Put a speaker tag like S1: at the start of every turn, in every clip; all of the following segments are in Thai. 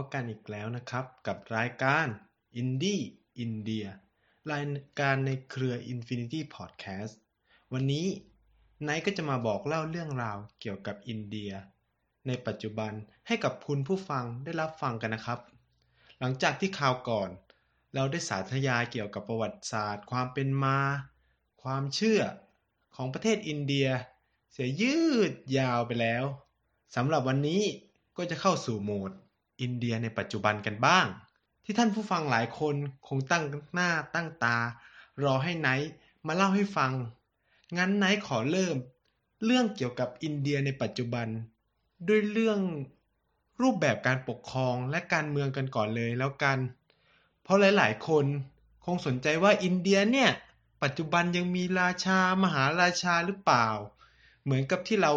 S1: บกลับมาพบกันอีกแล้วนะครับ กับรายการ Indie India รายการในเครือ Infinity Podcast วันนี้ไนท์ก็จะมาบอกเล่าเรื่องราวเกี่ยวกับอินเดีย ในปัจจุบันให้กับคุณผู้ฟังได้รับฟังกันนะครับ หลังจากที่ข่าวก่อน เราได้สาธยายเกี่ยวกับประวัติศาสตร์ ความเป็นมา ความเชื่อของประเทศอินเดีย เสียยืยืดยาวไปแล้วสำหรับวันนี้ก็จะเข้าสู่โหมด อินเดียในปัจจุบันกันบ้าง ที่ท่านผู้ฟังหลายคนคงตั้งหน้าตั้งตา รอให้ไนท์มาเล่าให้ฟัง งั้นไนท์ขอเริ่ม เรื่องเกี่ยวกับอินเดียในปัจจุบัน ด้วยเรื่องรูปแบบการปกครองและการเมืองกันก่อนเลยแล้วกัน เพราะหลาย ๆ คนคงสนใจว่าอินเดียเนี่ย ปัจจุบันยังมีราชามหาราชาหรือเปล่า เหมือนกับที่เรา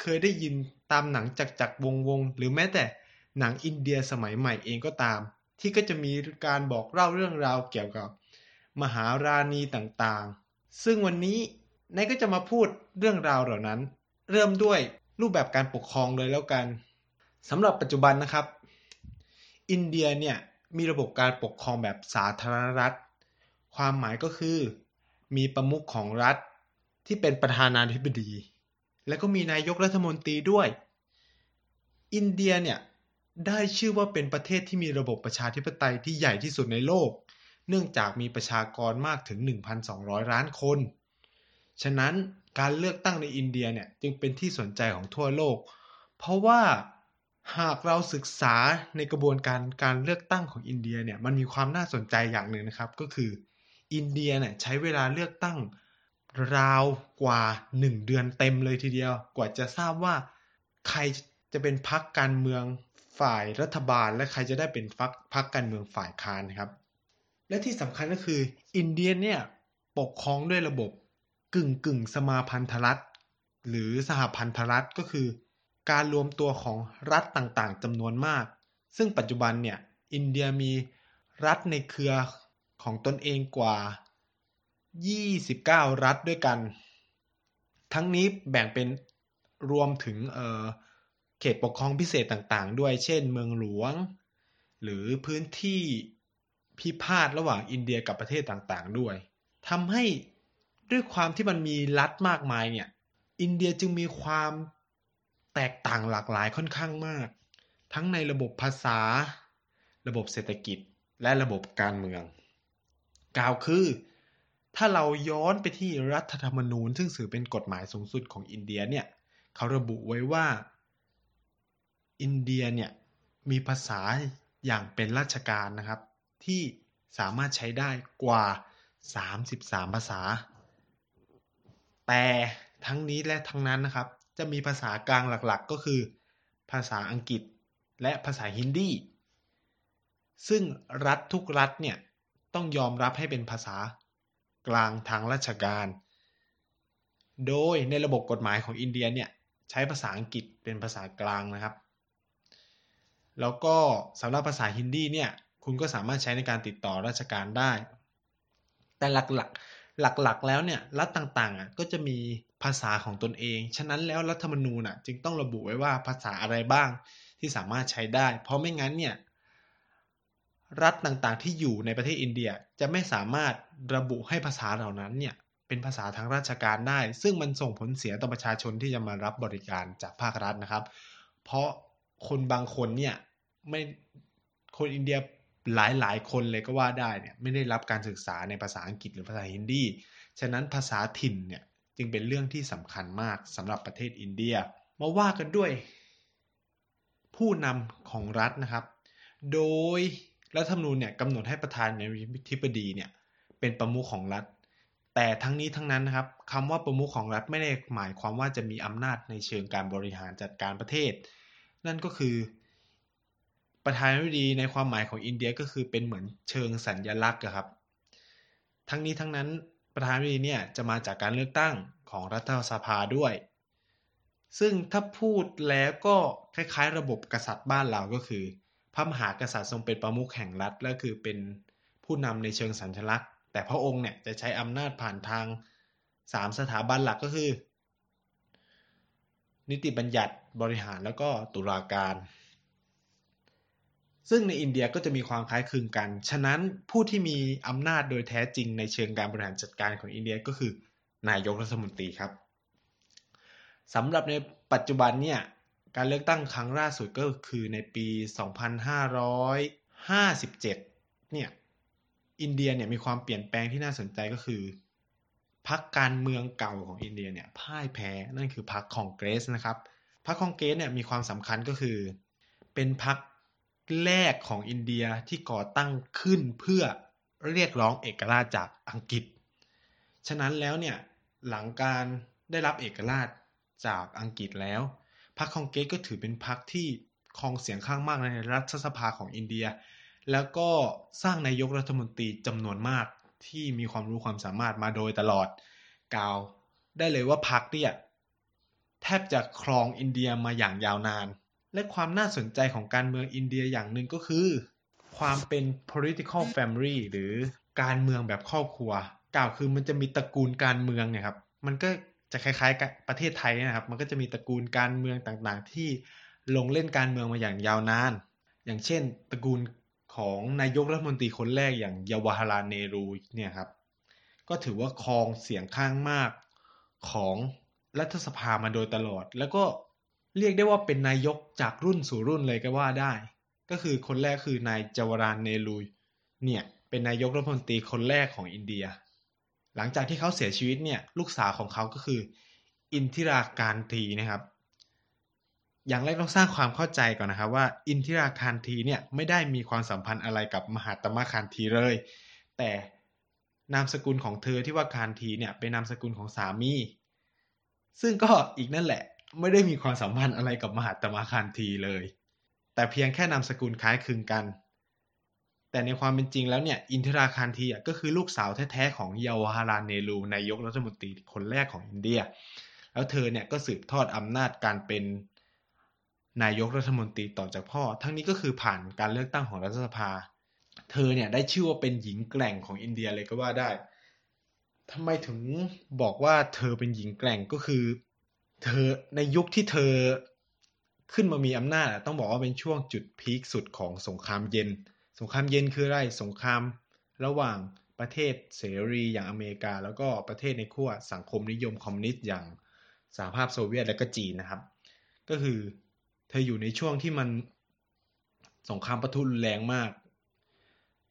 S1: เคยได้ยินตามหนังจักจักวงวงหรือแม้แต่ หนังอินเดียสมัยใหม่เองก็ตาม ที่ก็จะมีการบอกเล่าเรื่องราวเกี่ยวกับ มหาราณีต่างๆ ซึ่งวันนี้นายก็จะมาพูดเรื่องราวเหล่านั้น เริ่มด้วยรูปแบบการปกครองเลยแล้วกันสำหรับปัจจุบันนะครับ อินเดียเนี่ยมีระบบการปกครองแบบสาธารณรัฐ ความหมายก็คือ มีประมุขของรัฐที่เป็นประธานาธิบดี และก็มีนายกรัฐมนตรีด้วย อินเดียเนี่ย ได้ชื่อว่าเป็นประเทศที่มีระบบประชาธิปไตยที่ใหญ่ที่สุดในโลก เนื่องจากมีประชากรมากถึง 1,200 ล้านคน ฉะนั้นการเลือกตั้งในอินเดียเนี่ยจึงเป็นที่สนใจของทั่วโลก เพราะว่าหากเราศึกษาในกระบวนการการเลือกตั้งของอินเดียเนี่ยมันมีความน่าสนใจอย่างหนึ่งนะครับ ก็คืออินเดียเนี่ยใช้เวลาเลือกตั้งราวกว่า 1 เดือนเต็มเลยทีเดียว กว่าจะทราบว่าใครจะเป็นพรรคการเมือง ฝ่ายรัฐบาลและใครจะได้เป็นพรรคพรรคการเมืองฝ่ายค้านนะครับ และที่สำคัญก็คืออินเดียเนี่ยปกครองด้วยระบบกึ่งกึ่งสมาพันธรัฐ หรือสหพันธรัฐก็คือ การรวมตัวของรัฐต่างๆจำนวนมาก ซึ่งปัจจุบันเนี่ยอินเดียมีรัฐในเครือของตนเองกว่า 29 รัฐด้วยกัน ทั้งนี้แบ่งเป็นรวมถึงเเขตปกครองพิเศษต่างๆ ด้วย เช่น เมืองหลวง หรือพื้นที่พิพาทระหว่างอินเดียกับประเทศต่างๆ ด้วยทำให้ด้วยความที่มันมีรัฐมากมายเนี่ย อินเดียจึงมีความแตกต่างหลากหลายค่อนข้างมาก ทั้งในระบบภาษา ระบบเศรษฐกิจ และระบบการเมือง กล่าวคือ ถ้าเราย้อนไปที่รัฐธรรมนูญ ซึ่งถือเป็นกฎหมายสูงสุดของอินเดียเนี่ย เขาระบุไว้ว่า อินเดียเนี่ยมีภาษาอย่างเป็นราชการนะครับ ที่สามารถใช้ได้กว่า 33 ภาษา แต่ทั้งนี้และทั้งนั้นนะครับ จะมีภาษากลางหลักๆ ก็คือ ภาษาอังกฤษและภาษาฮินดี ซึ่งรัฐทุกรัฐเนี่ยต้องยอมรับให้เป็นภาษากลางทางราชการ โดยในระบบกฎหมายของอินเดียเนี่ยใช้ภาษาอังกฤษเป็นภาษากลางนะครับ แล้วก็สำหรับภาษาฮินดีเนี่ยคุณก็สามารถใช้ในการติดต่อราชการได้ แต่หลักๆหลักๆแล้วเนี่ยรัฐต่างๆอะก็จะมีภาษาของตนเอง ฉะนั้นแล้วรัฐธรรมนูญอะจึงต้องระบุไว้ว่าภาษาอะไรบ้างที่สามารถใช้ได้ เพราะไม่งั้นเนี่ยรัฐต่างๆที่อยู่ในประเทศอินเดียจะไม่สามารถระบุให้ภาษาเหล่านั้นเนี่ยเป็นภาษาทางราชการได้ ซึ่งมันส่งผลเสียต่อประชาชนที่จะมารับบริการจากภาครัฐนะครับ เพราะ คนบางคนเนี่ยไม่คนอินเดียหลายหลายคนเลยก็ว่าได้เนี่ยไม่ได้รับการศึกษาในภาษาอังกฤษหรือภาษาฮินดี ฉะนั้นภาษาถิ่นเนี่ยจึงเป็นเรื่องที่สำคัญมากสำหรับประเทศอินเดีย มาว่ากันด้วย ผู้นำของรัฐนะครับ โดยรัฐธรรมนูญเนี่ยกำหนดให้ประธานในธิบดีเนี่ยเป็นประมุขของรัฐ แต่ทั้งนี้ทั้งนั้นนะครับคำว่าประมุขของรัฐไม่ได้หมายความว่าจะมีอำนาจในเชิงการบริหารจัดการประเทศ นั่นก็คือ ประธานาธิบดีในความหมายของอินเดียก็คือเป็นเหมือนเชิงสัญญลักษณ์ครับ ทั้งนี้ทั้งนั้นประธานาธิบดีเนี่ยจะมาจากการเลือกตั้งของรัฐสภาด้วย ซึ่งถ้าพูดแล้วก็คล้ายๆ ระบบกษัตริย์บ้านเราก็คือ พระมหากษัตริย์ทรงเป็นประมุขแห่งรัฐและคือเป็นผู้นำในเชิงสัญลักษณ์ แต่พระองค์เนี่ยจะใช้อำนาจผ่านทางสามสถาบันหลักก็คือ นิติบัญญัติบริหารแล้วก็ตุลาการ ซึ่งในอินเดียก็จะมีความคล้ายคลึงกัน ฉะนั้นผู้ที่มีอำนาจโดยแท้จริงในเชิงการบริหารจัดการของอินเดียก็คือนายกรัฐมนตรีครับสำหรับในปัจจุบันเนี่ยการเลือกตั้งครั้งล่าสุดก็คือในปี 2557 เนี่ยอินเดียเนี่ยมีความเปลี่ยนแปลงที่น่าสนใจก็คือ พรรคการเมืองเก่าของอินเดียเนี่ยพ่ายแพ้นั่นคือพรรคคองเกรสนะครับพรรคคองเกรสเนี่ยมีความสำคัญก็คือ เป็นพรรคแรกของอินเดียที่ก่อตั้งขึ้นเพื่อเรียกร้องเอกราชจากอังกฤษ ฉะนั้นแล้วเนี่ยหลังการได้รับเอกราชจากอังกฤษแล้ว พรรคคองเกรสก็ถือเป็นพรรคที่ครองเสียงข้างมากในรัฐสภาของอินเดีย แล้วก็สร้างนายกรัฐมนตรีจำนวนมาก ที่มีความรู้ความสามารถมาโดยตลอดกล่าว ได้เลยว่าพรรคเนี่ยแทบจะครองอินเดียมาอย่างยาวนาน และความน่าสนใจของการเมืองอินเดียอย่างหนึ่งก็คือ ความเป็น political family หรือการเมืองแบบครอบครัวกล่าวคือมันจะมีตระกูลการเมืองเนี่ยครับมันก็จะคล้ายๆกับประเทศไทยนะครับ มันก็จะมีตระกูลการเมืองต่างๆ ที่ลงเล่นการเมืองมาอย่างยาวนาน อย่างเช่น ตระกูล ของนายกรัฐมนตรีคนแรกอย่างเยาวาราเนรูเนี่ยครับ ก็ถือว่าครองเสียงข้างมากของรัฐสภามาโดยตลอด แล้วก็เรียกได้ว่าเป็นนายกจากรุ่นสู่รุ่นเลยก็ว่าได้ ก็คือคนแรกคือนายจาวารานเนรูเนี่ยเป็นนายกรัฐมนตรีคนแรกของอินเดีย หลังจากที่เขาเสียชีวิตเนี่ยลูกสาวของเขาก็คือ อินทิราการทีนะครับ อย่างแรกต้องสร้างความเข้าใจก่อนนะครับว่าอินทิราคารทีเนี่ยไม่ได้มีความสัมพันธ์อะไรกับมหาตมะคารทีเลย แต่นามสกุลของเธอที่ว่าคารทีเนี่ยเป็นนามสกุลของสามี ซึ่งก็อีกนั่นแหละ ไม่ได้มีความสัมพันธ์อะไรกับมหาตมะคารทีเลย แต่เพียงแค่นามสกุลคล้ายคลึงกัน แต่ในความเป็นจริงแล้วเนี่ยอินทิราคารทีก็คือลูกสาวแท้ๆของเยาวาราเนรูนายกรัฐมนตรีคนแรกของอินเดีย แล้วเธอเนี่ยก็สืบทอดอำนาจการเป็น นายกรัฐมนตรีต่อจากพ่อ ทั้งนี้ก็คือผ่านการเลือกตั้งของรัฐสภา เธอเนี่ยได้ชื่อว่าเป็นหญิงแกร่งของอินเดียเลยก็ว่าได้ทำไมถึงบอกว่าเธอเป็นหญิงแกร่งก็คือ เธอในยุคที่เธอขึ้นมามีอำนาจต้องบอกว่าเป็นช่วงจุดพีคสุดของสงครามเย็น สงครามเย็นคืออะไรสงครามระหว่างประเทศเสรีอย่างอเมริกา แล้วก็ประเทศในขั้วสังคมนิยมคอมมิวนิสต์อย่างสหภาพโซเวียตและก็จีนนะครับ ก็คือ เธออยู่ในช่วงที่มันสงครามปะทุรุนแรงมาก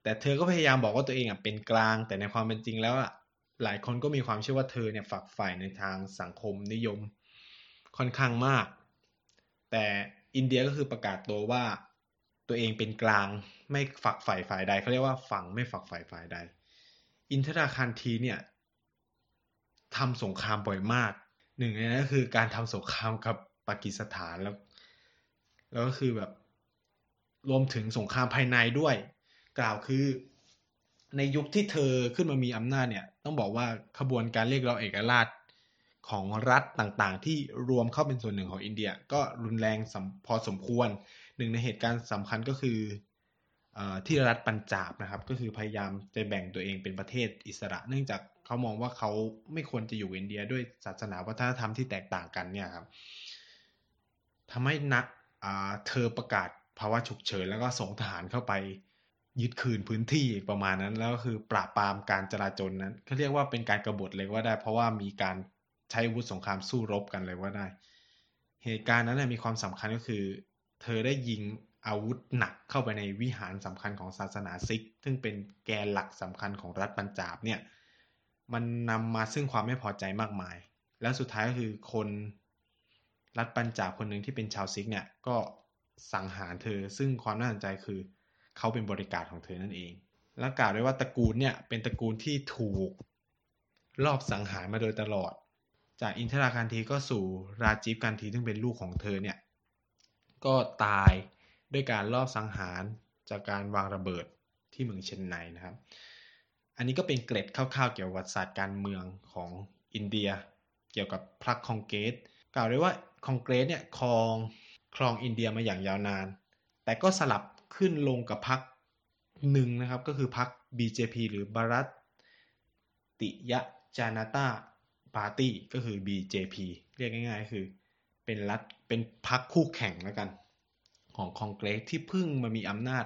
S1: แต่เธอก็พยายามบอกว่าตัวเองอะเป็นกลาง แต่ในความเป็นจริงแล้วอะหลายคนก็มีความเชื่อว่าเธอเนี่ยฝักใฝ่ในทางสังคมนิยมค่อนข้างมาก แต่อินเดียก็คือประกาศตัวว่าตัวเองเป็นกลางไม่ฝักใฝ่ฝ่ายใดเขาเรียกว่าฝั่งไม่ฝักใฝ่ฝ่ายใด อินทราคันทีเนี่ยทำสงครามบ่อยมาก หนึ่งในนั้นก็คือการทำสงครามกับปากีสถานแล้ว แล้วก็คือแบบรวมถึงสงครามภายในด้วย กล่าวคือในยุคที่เธอขึ้นมามีอำนาจเนี่ย ต้องบอกว่าขบวนการเรียกร้องเอกราชของรัฐต่างๆ ที่รวมเข้าเป็นส่วนหนึ่งของอินเดีย ก็รุนแรงพอสมควร หนึ่งในเหตุการณ์สำคัญก็คืออที่รัฐปัญจาบนะครับ ก็คือพยายามจะแบ่งตัวเองเป็นประเทศอิสระ เนื่องจากเขามองว่าเขาไม่ควรจะอยู่อินเดียด้วยศาสนาวัฒนธรรมที่แตกต่างกันเนี่ยครับทำให้นัก เธอประกาศภาวะฉุกเฉินแล้วก็ส่งทหารเข้าไป ยึดคืนพื้นที่ประมาณนั้น แล้วก็คือปราบปรามการจราจรนั้นเขาเรียกว่าเป็นการกรบฏเลยว่าได้ เพราะว่ามีการใช้อาวุธสงครามสู้รบกันเลยว่าได้ เหตุการณ์นั้นมีความสำคัญก็คือ เธอได้ยิงอาวุธหนักเข้าไปในวิหารสำคัญของศาสนาซิก ซึ่งเป็นแกนหลักสำคัญของรัฐปัญจาบเนี่ยมันนำมาซึ่งความไม่พอใจมากมาย แล้วสุดท้ายก็คือคน รัฐปัญจาบคนหนึ่งที่เป็นชาวซิกเนี่ยก็สังหารเธอ ซึ่งความน่าสนใจคือเขาเป็นบริการของเธอนั่นเอง และกล่าวได้ว่าตระกูลเนี่ยเป็นตระกูลที่ถูกรอบสังหารมาโดยตลอด จากอินทราการทีก็สู่ราจีฟการทีซึ่งเป็นลูกของเธอเนี่ยก็ตายด้วยการรอบสังหารจากการวางระเบิดที่เมืองเชนไนนะครับ อันนี้ก็เป็นเกร็ดคร่าวๆเกี่ยวกับวัติศาสตร์การเมืองของอินเดีย เกี่ยวกับพรรคคองเกตกล่าวได้ว่า คองเกรสเนี่ยครองครองอินเดียมาอย่างยาวนาน แต่ก็สลับขึ้นลงกับพรรคหนึ่งนะครับ ก็คือพรรค BJP หรือบารัตติยะจานาตาปาร์ตี้ก็คือ BJP เรียกง่ายๆ คือเป็นรัฐเป็นพรรคคู่แข่งแล้วกัน ของคองเกรสที่เพิ่งมามีอำนาจ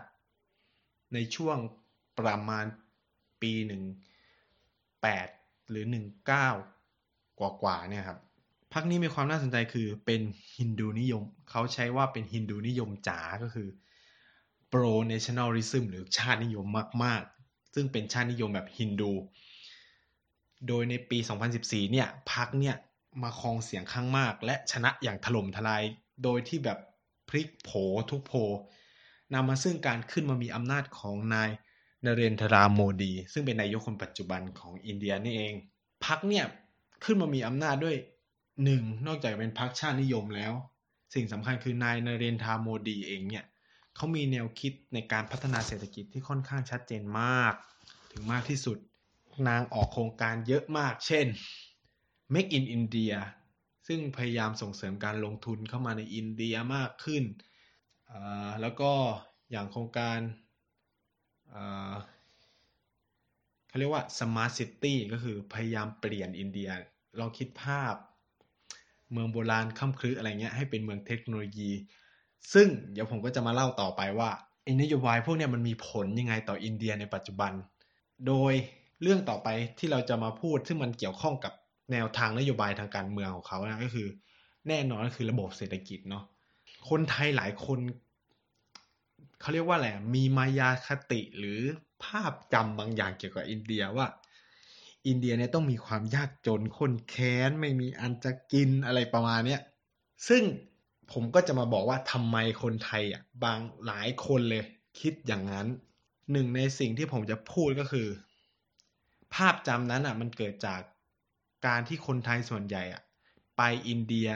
S1: ในช่วงประมาณปีหนึ่งแปดหรือหนึ่งเก้ากว่าๆเนี่ยครับ พรรคนี้มีความน่าสนใจคือเป็นฮินดูนิยม เขาใช้ว่าเป็นฮินดูนิยมจ๋าก็คือ pro nationalism หรือชาตินิยมมาก ๆ ซึ่งเป็นชาตินิยมแบบฮินดู โดยในปี 2014 เนี่ยพรรคเนี่ยมาครองเสียงข้างมาก และชนะอย่างถล่มทลาย โดยที่แบบพลิกโผทุกโผนำมาซึ่งการขึ้นมามีอำนาจของนายนเรนทราโมดี ซึ่งเป็นนายกคนปัจจุบันของอินเดียนี่เองพรรคเนี่ยขึ้นมามีอำนาจด้วย หนึ่งนอกจากเป็นพรรคชาตินิยมแล้ว สิ่งสำคัญคือนายนเรนทาโมดีเองเนี่ยเขามีแนวคิดในการพัฒนาเศรษฐกิจที่ค่อนข้างชัดเจนมาก ถึงมากที่สุด นางออกโครงการเยอะมาก เช่น Make in India ซึ่งพยายามส่งเสริมการลงทุนเข้ามาในอินเดียมากขึ้น แล้วก็อย่างโครงการเขาเรียกว่า Smart City ก็คือพยายามเปลี่ยนอินเดียลองคิดภาพ เมืองโบราณค่ำครึอะไรเงี้ยให้เป็นเมืองเทคโนโลยี ซึ่งเดี๋ยวผมก็จะมาเล่าต่อไปว่าไอ้นโยบายพวกเนี้ยมันมีผลยังไงต่ออินเดียในปัจจุบัน โดยเรื่องต่อไปที่เราจะมาพูดซึ่งมันเกี่ยวข้องกับแนวทางนโยบายทางการเมืองของเขานะก็คือ แน่นอนก็คือระบบเศรษฐกิจเนาะคนไทยหลายคนเขาเรียกว่าอะไรมีมายาคติหรือภาพจำบางอย่างเกี่ยวกับอินเดียว่า อินเดียเนี่ยต้องมีความยากจนคนแค้นไม่มีอันจะกินอะไรประมาณเนี้ยซึ่งผมก็จะมาบอกว่าทำไมคนไทยอะบางหลายคนเลย คิดอย่างนั้นหนึ่งในสิ่งที่ผมจะพูดก็คือ ภาพจำนั้นอะ มันเกิดจากการที่คนไทยส่วนใหญ่อะ ไปอินเดีย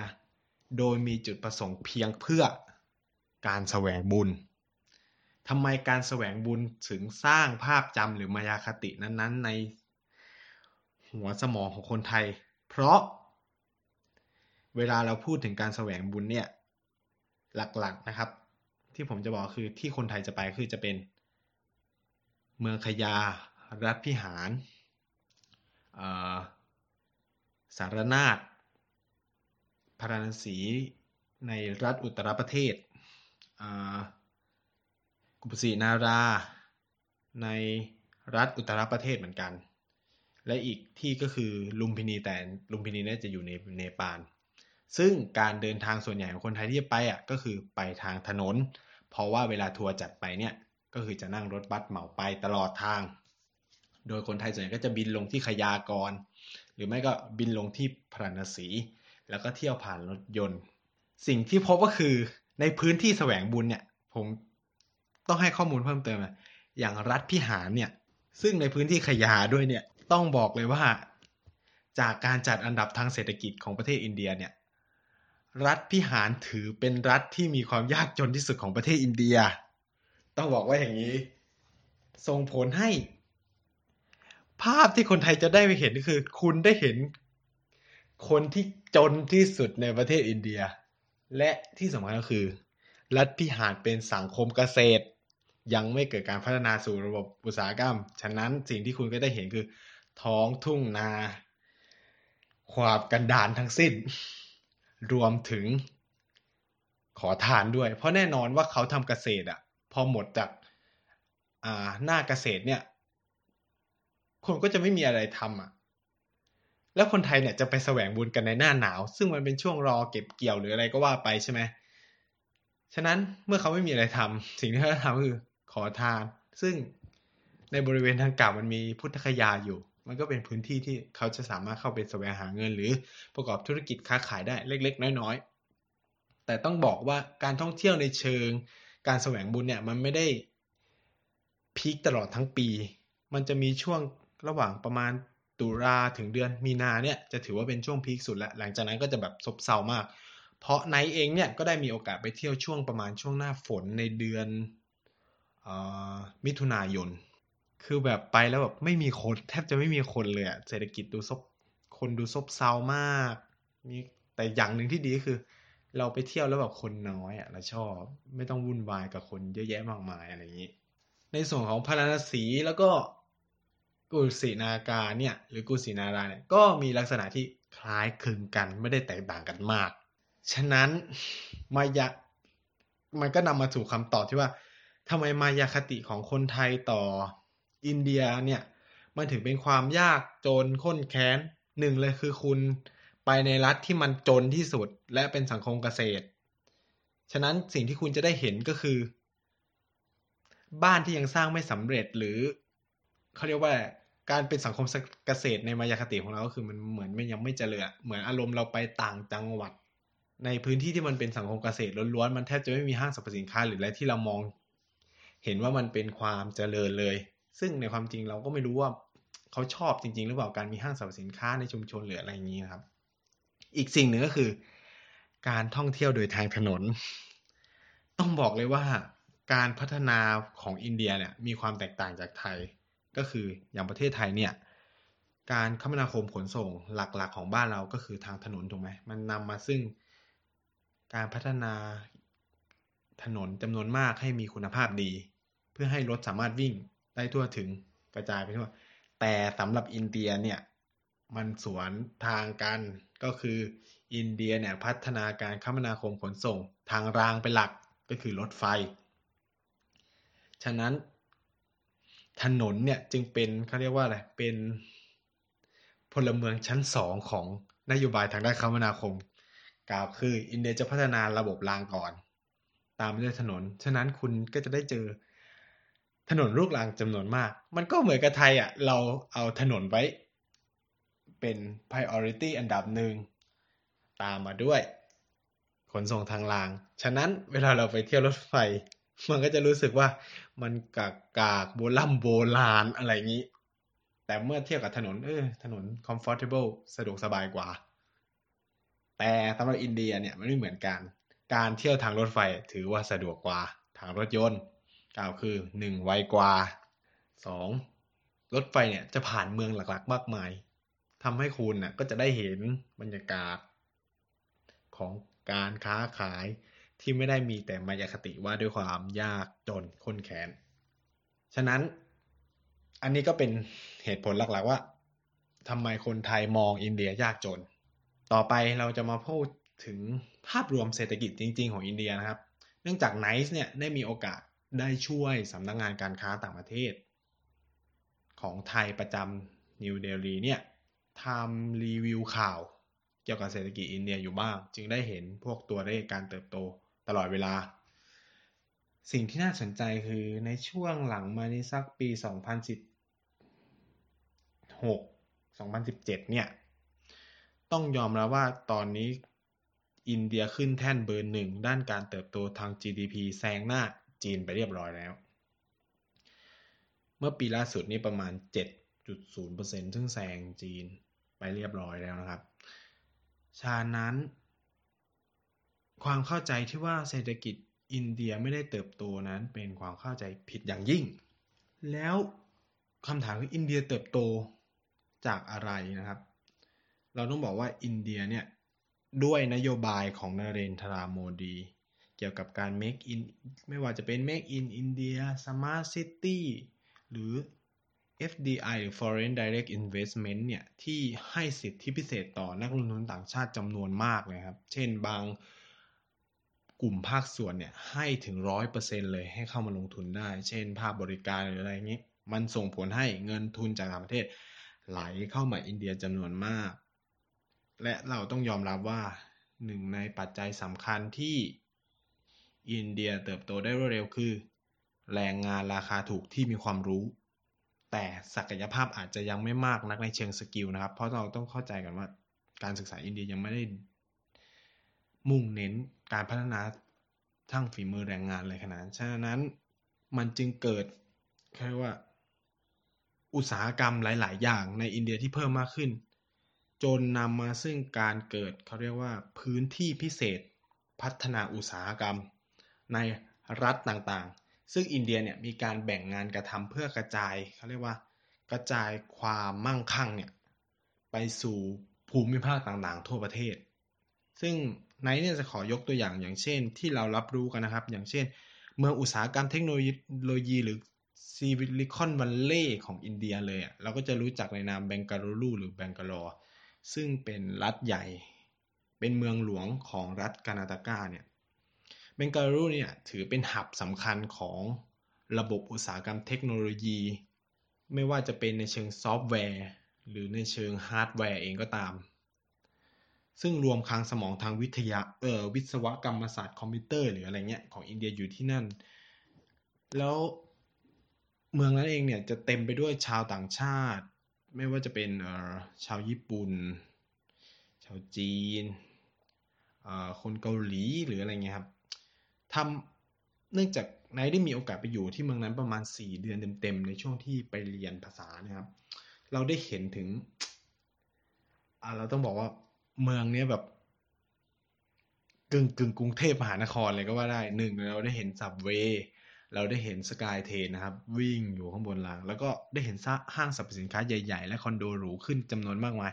S1: โดยมีจุดประสงค์เพียงเพื่อการแสวงบุญทำไมการแสวงบุญถึงสร้างภาพจำหรือมายาคตินั้น ๆ ใน หัวสมองของคนไทย เพราะ เวลาเราพูดถึงการแสวงบุญเนี่ย หลักๆนะครับ ที่ผมจะบอกคือที่คนไทยจะไปคือจะเป็น เมืองขยา รัฐพิหารสารนาฏพาราณสีในรัฐอุตรประเทศกุปสีนารา ในรัฐอุตรประเทศเหมือนกัน และอีกที่ก็คือลุมพินีแต่ลุมพินีเนี่ยจะอยู่ในเนปาลซึ่งการเดินทางส่วนใหญ่ของคนไทยที่จะไปอะก็คือไปทางถนน เพราะว่าเวลาทัวร์จัดไปเนี่ยก็คือจะนั่งรถบัสเหมาไปตลอดทาง โดยคนไทยส่วนใหญ่ก็จะบินลงที่ขยากร หรือไม่ก็บินลงที่พระนศี แล้วก็เที่ยวผ่านรถยนต์ สิ่งที่พบก็คือในพื้นที่แสวงบุญเนี่ยผมต้องให้ข้อมูลเพิ่มเติมอะอย่างรัฐพิหารเนี่ยซึ่งในพื้นที่ขยาด้วยเนี่ย ต้องบอกเลยว่า จากการจัดอันดับทางเศรษฐกิจของประเทศอินเดียเนี่ย รัฐพิหารถือเป็นรัฐที่มีความยากจนที่สุดของประเทศอินเดีย ต้องบอกว่าอย่างนี้ ส่งผลให้ ภาพที่คนไทยจะได้ไปเห็นก็คือ คุณได้เห็น คนที่จนที่สุดในประเทศอินเดีย และที่สำคัญก็คือ รัฐพิหารเป็นสังคมเกษตรยังไม่เกิดการพัฒนาสู่ระบบอุตสาหกรรม ฉะนั้นสิ่งที่คุณก็ได้เห็นคือ ท้องทุ่งนา ความกันดานทั้งสิ้น รวมถึงขอทานด้วย เพราะแน่นอนว่าเขาทำเกษตรอะพอหมดจากอ่าหน้าเกษตรเนี่ย คนก็จะไม่มีอะไรทำอะแล้วคนไทยเนี่ยจะไปแสวงบุญกันในหน้าหนาว ซึ่งมันเป็นช่วงรอเก็บเกี่ยวหรืออะไรก็ว่าไปใช่ไหมฉะนั้นเมื่อเขาไม่มีอะไรทำสิ่งที่เขาทำคือขอทาน ซึ่งในบริเวณทางกล่าวมันมีพุทธคยาอยู่ มันก็เป็นพื้นที่ที่เขาจะสามารถเข้าไปแสวงหาเงิน หรือประกอบธุรกิจค้าขายได้เล็ก ๆ น้อยๆ แต่ต้องบอกว่าการท่องเที่ยวในเชิง การแสวงบุญเนี่ยมันไม่ได้พีคตลอดทั้งปี มันจะมีช่วงระหว่างประมาณตุลาถึงเดือนมีนาเนี่ยจะถือว่าเป็นช่วงพีคสุดแล้วหลังจากนั้นก็จะแบบซบเซามาก เพราะไนเองเนี่ยก็ได้มีโอกาสไปเที่ยวช่วงประมาณช่วงหน้าฝนในเดือนมิถุนายน คือแบบไปแล้วแบบไม่มีคนแทบจะไม่มีคนเลยอะเศรษฐกิจดูซบคนดูซบเซามากมีแต่อย่างหนึ่งที่ดีคือ เราไปเที่ยวแล้วแบบคนน้อยอะเราชอบ ไม่ต้องวุ่นวายกับคนเยอะแยะมากมายอะไรอย่างนี้ ในส่วนของพาราณสีแล้วก็กุสินาการเนี่ย หรือกุสินาราเนี่ยก็มีลักษณะที่คล้ายคลึงกันไม่ได้แตกต่างกันมาก ฉะนั้นมายะมันก็นำมาสู่คำตอบที่ว่าทำไมมายาคติของคนไทยต่อ อินเดียเนี่ยมันถึงเป็นความยากจนข้นแค้นหนึ่งเลยคือคุณไปในรัฐที่มันจนที่สุดและเป็นสังคมเกษตร ฉะนั้นสิ่งที่คุณจะได้เห็นก็คือ บ้านที่ยังสร้างไม่สำเร็จหรือเขาเรียกว่าการเป็นสังคมเกษตรในมายาคติของเราก็คือมันเหมือนไม่ยังไม่เจริญเหมือนอารมณ์เราไปต่างจังหวัด ในพื้นที่ที่มันเป็นสังคมเกษตรล้วนๆมันแทบจะไม่มีห้างสรรพสินค้าหรืออะไรที่เรามอง เห็นว่ามันเป็นความเจริญเลย ซึ่งในความจริงเราก็ไม่รู้ว่าเขาชอบจริง ๆ หรือเปล่าการมีห้างสรรพสินค้าในชุมชนหรืออะไรอย่างนี้นะครับ อีกสิ่งหนึ่งก็คือ การท่องเที่ยวโดยทางถนน ต้องบอกเลยว่าการพัฒนาของอินเดียเนี่ยมีความแตกต่างจากไทย ก็คืออย่างประเทศไทยเนี่ยการคมนาคมขนส่งหลักๆ ของบ้านเราก็คือทางถนนถูกไหมมันนำมาซึ่งการพัฒนาถนนจำนวนมากให้มีคุณภาพดี เพื่อให้รถสามารถวิ่ง ได้ทั่วถึงกระจายไปทั่ว แต่สำหรับอินเดียเนี่ย มันสวนทางกันก็คืออินเดียเนี่ยพัฒนาการคมนาคมขนส่งทางรางเป็นหลักก็คือรถไฟ ฉะนั้นถนนเนี่ยจึงเป็นเขาเรียกว่าอะไร เป็นพลเมืองชั้นสองของนโยบายทางด้านคมนาคม กล่าวคืออินเดียจะพัฒนาระบบรางก่อน ตามด้วยถนน ฉะนั้นคุณก็จะได้เจอ ถนนลูกรางจำนวนมาก มันก็เหมือนกับไทยอะ เราเอาถนนไว้ เป็น priority อันดับหนึ่งตามมาด้วย ขนส่งทางราง ฉะนั้นเวลาเราไปเที่ยวรถไฟ มันก็จะรู้สึกว่ามันกากกากโบราณโบราณอะไรอย่างนี้ แต่เมื่อเทียบกับถนน เออ ถนน comfortable สะดวกสบายกว่า แต่สำหรับอินเดียเนี่ยมันไม่เหมือนกัน การเที่ยวทางรถไฟถือว่าสะดวกกว่าทางรถยนต์ กล่าวคือหนึ่งไวกว่าสองรถไฟเนี่ยจะผ่านเมืองหลักๆ มากมายทำให้คุณน่ะก็จะได้เห็นบรรยากาศ ของการค้าขายที่ไม่ได้มีแต่มายาคติว่าด้วยความยากจนคนแค้นฉะนั้นอันนี้ก็เป็นเหตุผลหลักๆว่าทำไมคนไทยมองอินเดียยากจน ต่อไปเราจะมาพูดถึงภาพรวมเศรษฐกิจจริง ๆ ของอินเดียนะครับ เนื่องจากไนซ์เนี่ยได้มีโอกาส ได้ช่วยสำนักงงานการค้าต่างประเทศ ของไทยประจำนิวเดลีเนี่ยทำรีวิวข่าว เกี่ยวกับเศรษฐกิจอินเดียอยู่บ้าง จึงได้เห็นพวกตัวเลขการเติบโตตลอดเวลา สิ่งที่น่าสนใจคือในช่วงหลังมานี้สักปี 2016 2017 เนี่ย ต้องยอมรับว่าตอนนี้อินเดียขึ้นแท่นเบอร์หนึ่งด้านการเติบโตทาง GDP แซงหน้า จีนไปเรียบร้อยแล้ว เมื่อปีล่าสุดนี้ประมาณ 7.0%ซึ่งแซงจีนไปเรียบร้อยแล้วนะครับฉะนั้น ความเข้าใจที่ว่าเศรษฐกิจอินเดียไม่ได้เติบโตนั้นเป็นความเข้าใจผิดอย่างยิ่ง แล้วคำถามคืออินเดียเติบโตจากอะไรนะครับ เราต้องบอกว่าอินเดียเนี่ยด้วยนโยบายของนเรนทราโมดี กี่ยวกับการ make in ไม่ว่าจะเป็น make in India smart city หรือ FDI หรือ foreign direct investment เนี่ย ที่ให้สิทธิพิเศษต่อนักลงทุนต่างชาติจำนวนมากเลยครับ เช่นบางกลุ่มภาคส่วนเนี่ยให้ถึงร้อยเปอร์เซ็นเลยให้เข้ามาลงทุนได้ เช่น ภาคบริการหรืออะไรอย่างนี้ มันส่งผลให้เงินทุนจากต่างประเทศ ไหลเข้ามาอินเดียจำนวนมาก และเราต้องยอมรับว่าหนึ่งในปัจจัยสำคัญที่ อินเดียเติบโตได้รวดเร็วคือ แรงงานราคาถูกที่มีความรู้ แต่ศักยภาพอาจจะยังไม่มากนักในเชิงสกิลนะครับ เพราะเราต้องเข้าใจกันว่าการศึกษาอินเดียยังไม่ได้มุ่งเน้นการพัฒนาทั้งฝีมือแรงงานเลยขนาดฉะนั้นมันจึงเกิดเรียกว่า อุตสาหกรรมหลาย ๆ อย่างในอินเดียที่เพิ่มมากขึ้น จนนำมาซึ่งการเกิดเขาเรียกว่าพื้นที่พิเศษพัฒนาอุตสาหกรรม ในรัฐต่างๆ ซึ่งอินเดียเนี่ยมีการแบ่งงานกระทำเพื่อกระจายเขาเรียกว่ากระจายความมั่งคั่งเนี่ยไปสู่ภูมิภาคต่างๆ ทั่วประเทศ ซึ่งไนเนี่ยจะขอยกตัวอย่างอย่างเช่น ที่เรารับรู้กันนะครับ อย่างเช่น เมืองอุตสาหกรรมเทคโนโลยีหรือ Silicon Valley ของอินเดียเลยเราก็จะรู้จักในนามเบงกาลูรูหรือบังกาลอร์ซึ่งเป็นรัฐใหญ่ เป็นเมืองหลวงของรัฐกานาตากาเนี่ย เบงกาลูรูเนี่ยถือเป็น hub สำคัญของระบบอุตสาหกรรมเทคโนโลยี ไม่ว่าจะเป็นในเชิงซอฟต์แวร์ หรือในเชิงฮาร์ดแวร์เองก็ตาม ซึ่งรวมคลังสมองทางวิทยาเออวิศวกรรมศาสตร์คอมพิวเตอร์หรืออะไรเงี้ยของอินเดียอยู่ที่นั่น แล้วเมืองนั้นเองเนี่ยจะเต็มไปด้วยชาวต่างชาติ ไม่ว่าจะเป็นชาวญี่ปุ่น ชาวจีนคนเกาหลีหรืออะไรเงี้ยครับ ทำเนื่องจากไนได้มีโอกาสไปอยู่ที่เมืองนั้นประมาณ 4 เดือนเต็มๆ ในช่วงที่ไปเรียนภาษานะครับ เราได้เห็นถึงอ่าเราต้องบอกว่าเมืองเนี้ยแบบกึ่งกึ่งกรุงเทพมหานครเลยก็ว่าได้หนึ่งเราได้เห็นสับเวย์เราได้เห็นสกายเทนนะครับ วิ่งอยู่ข้างบนราง แล้วก็ได้เห็นห้างสรรพสินค้าใหญ่ ๆ และคอนโดหรูขึ้นจำนวนมากมาย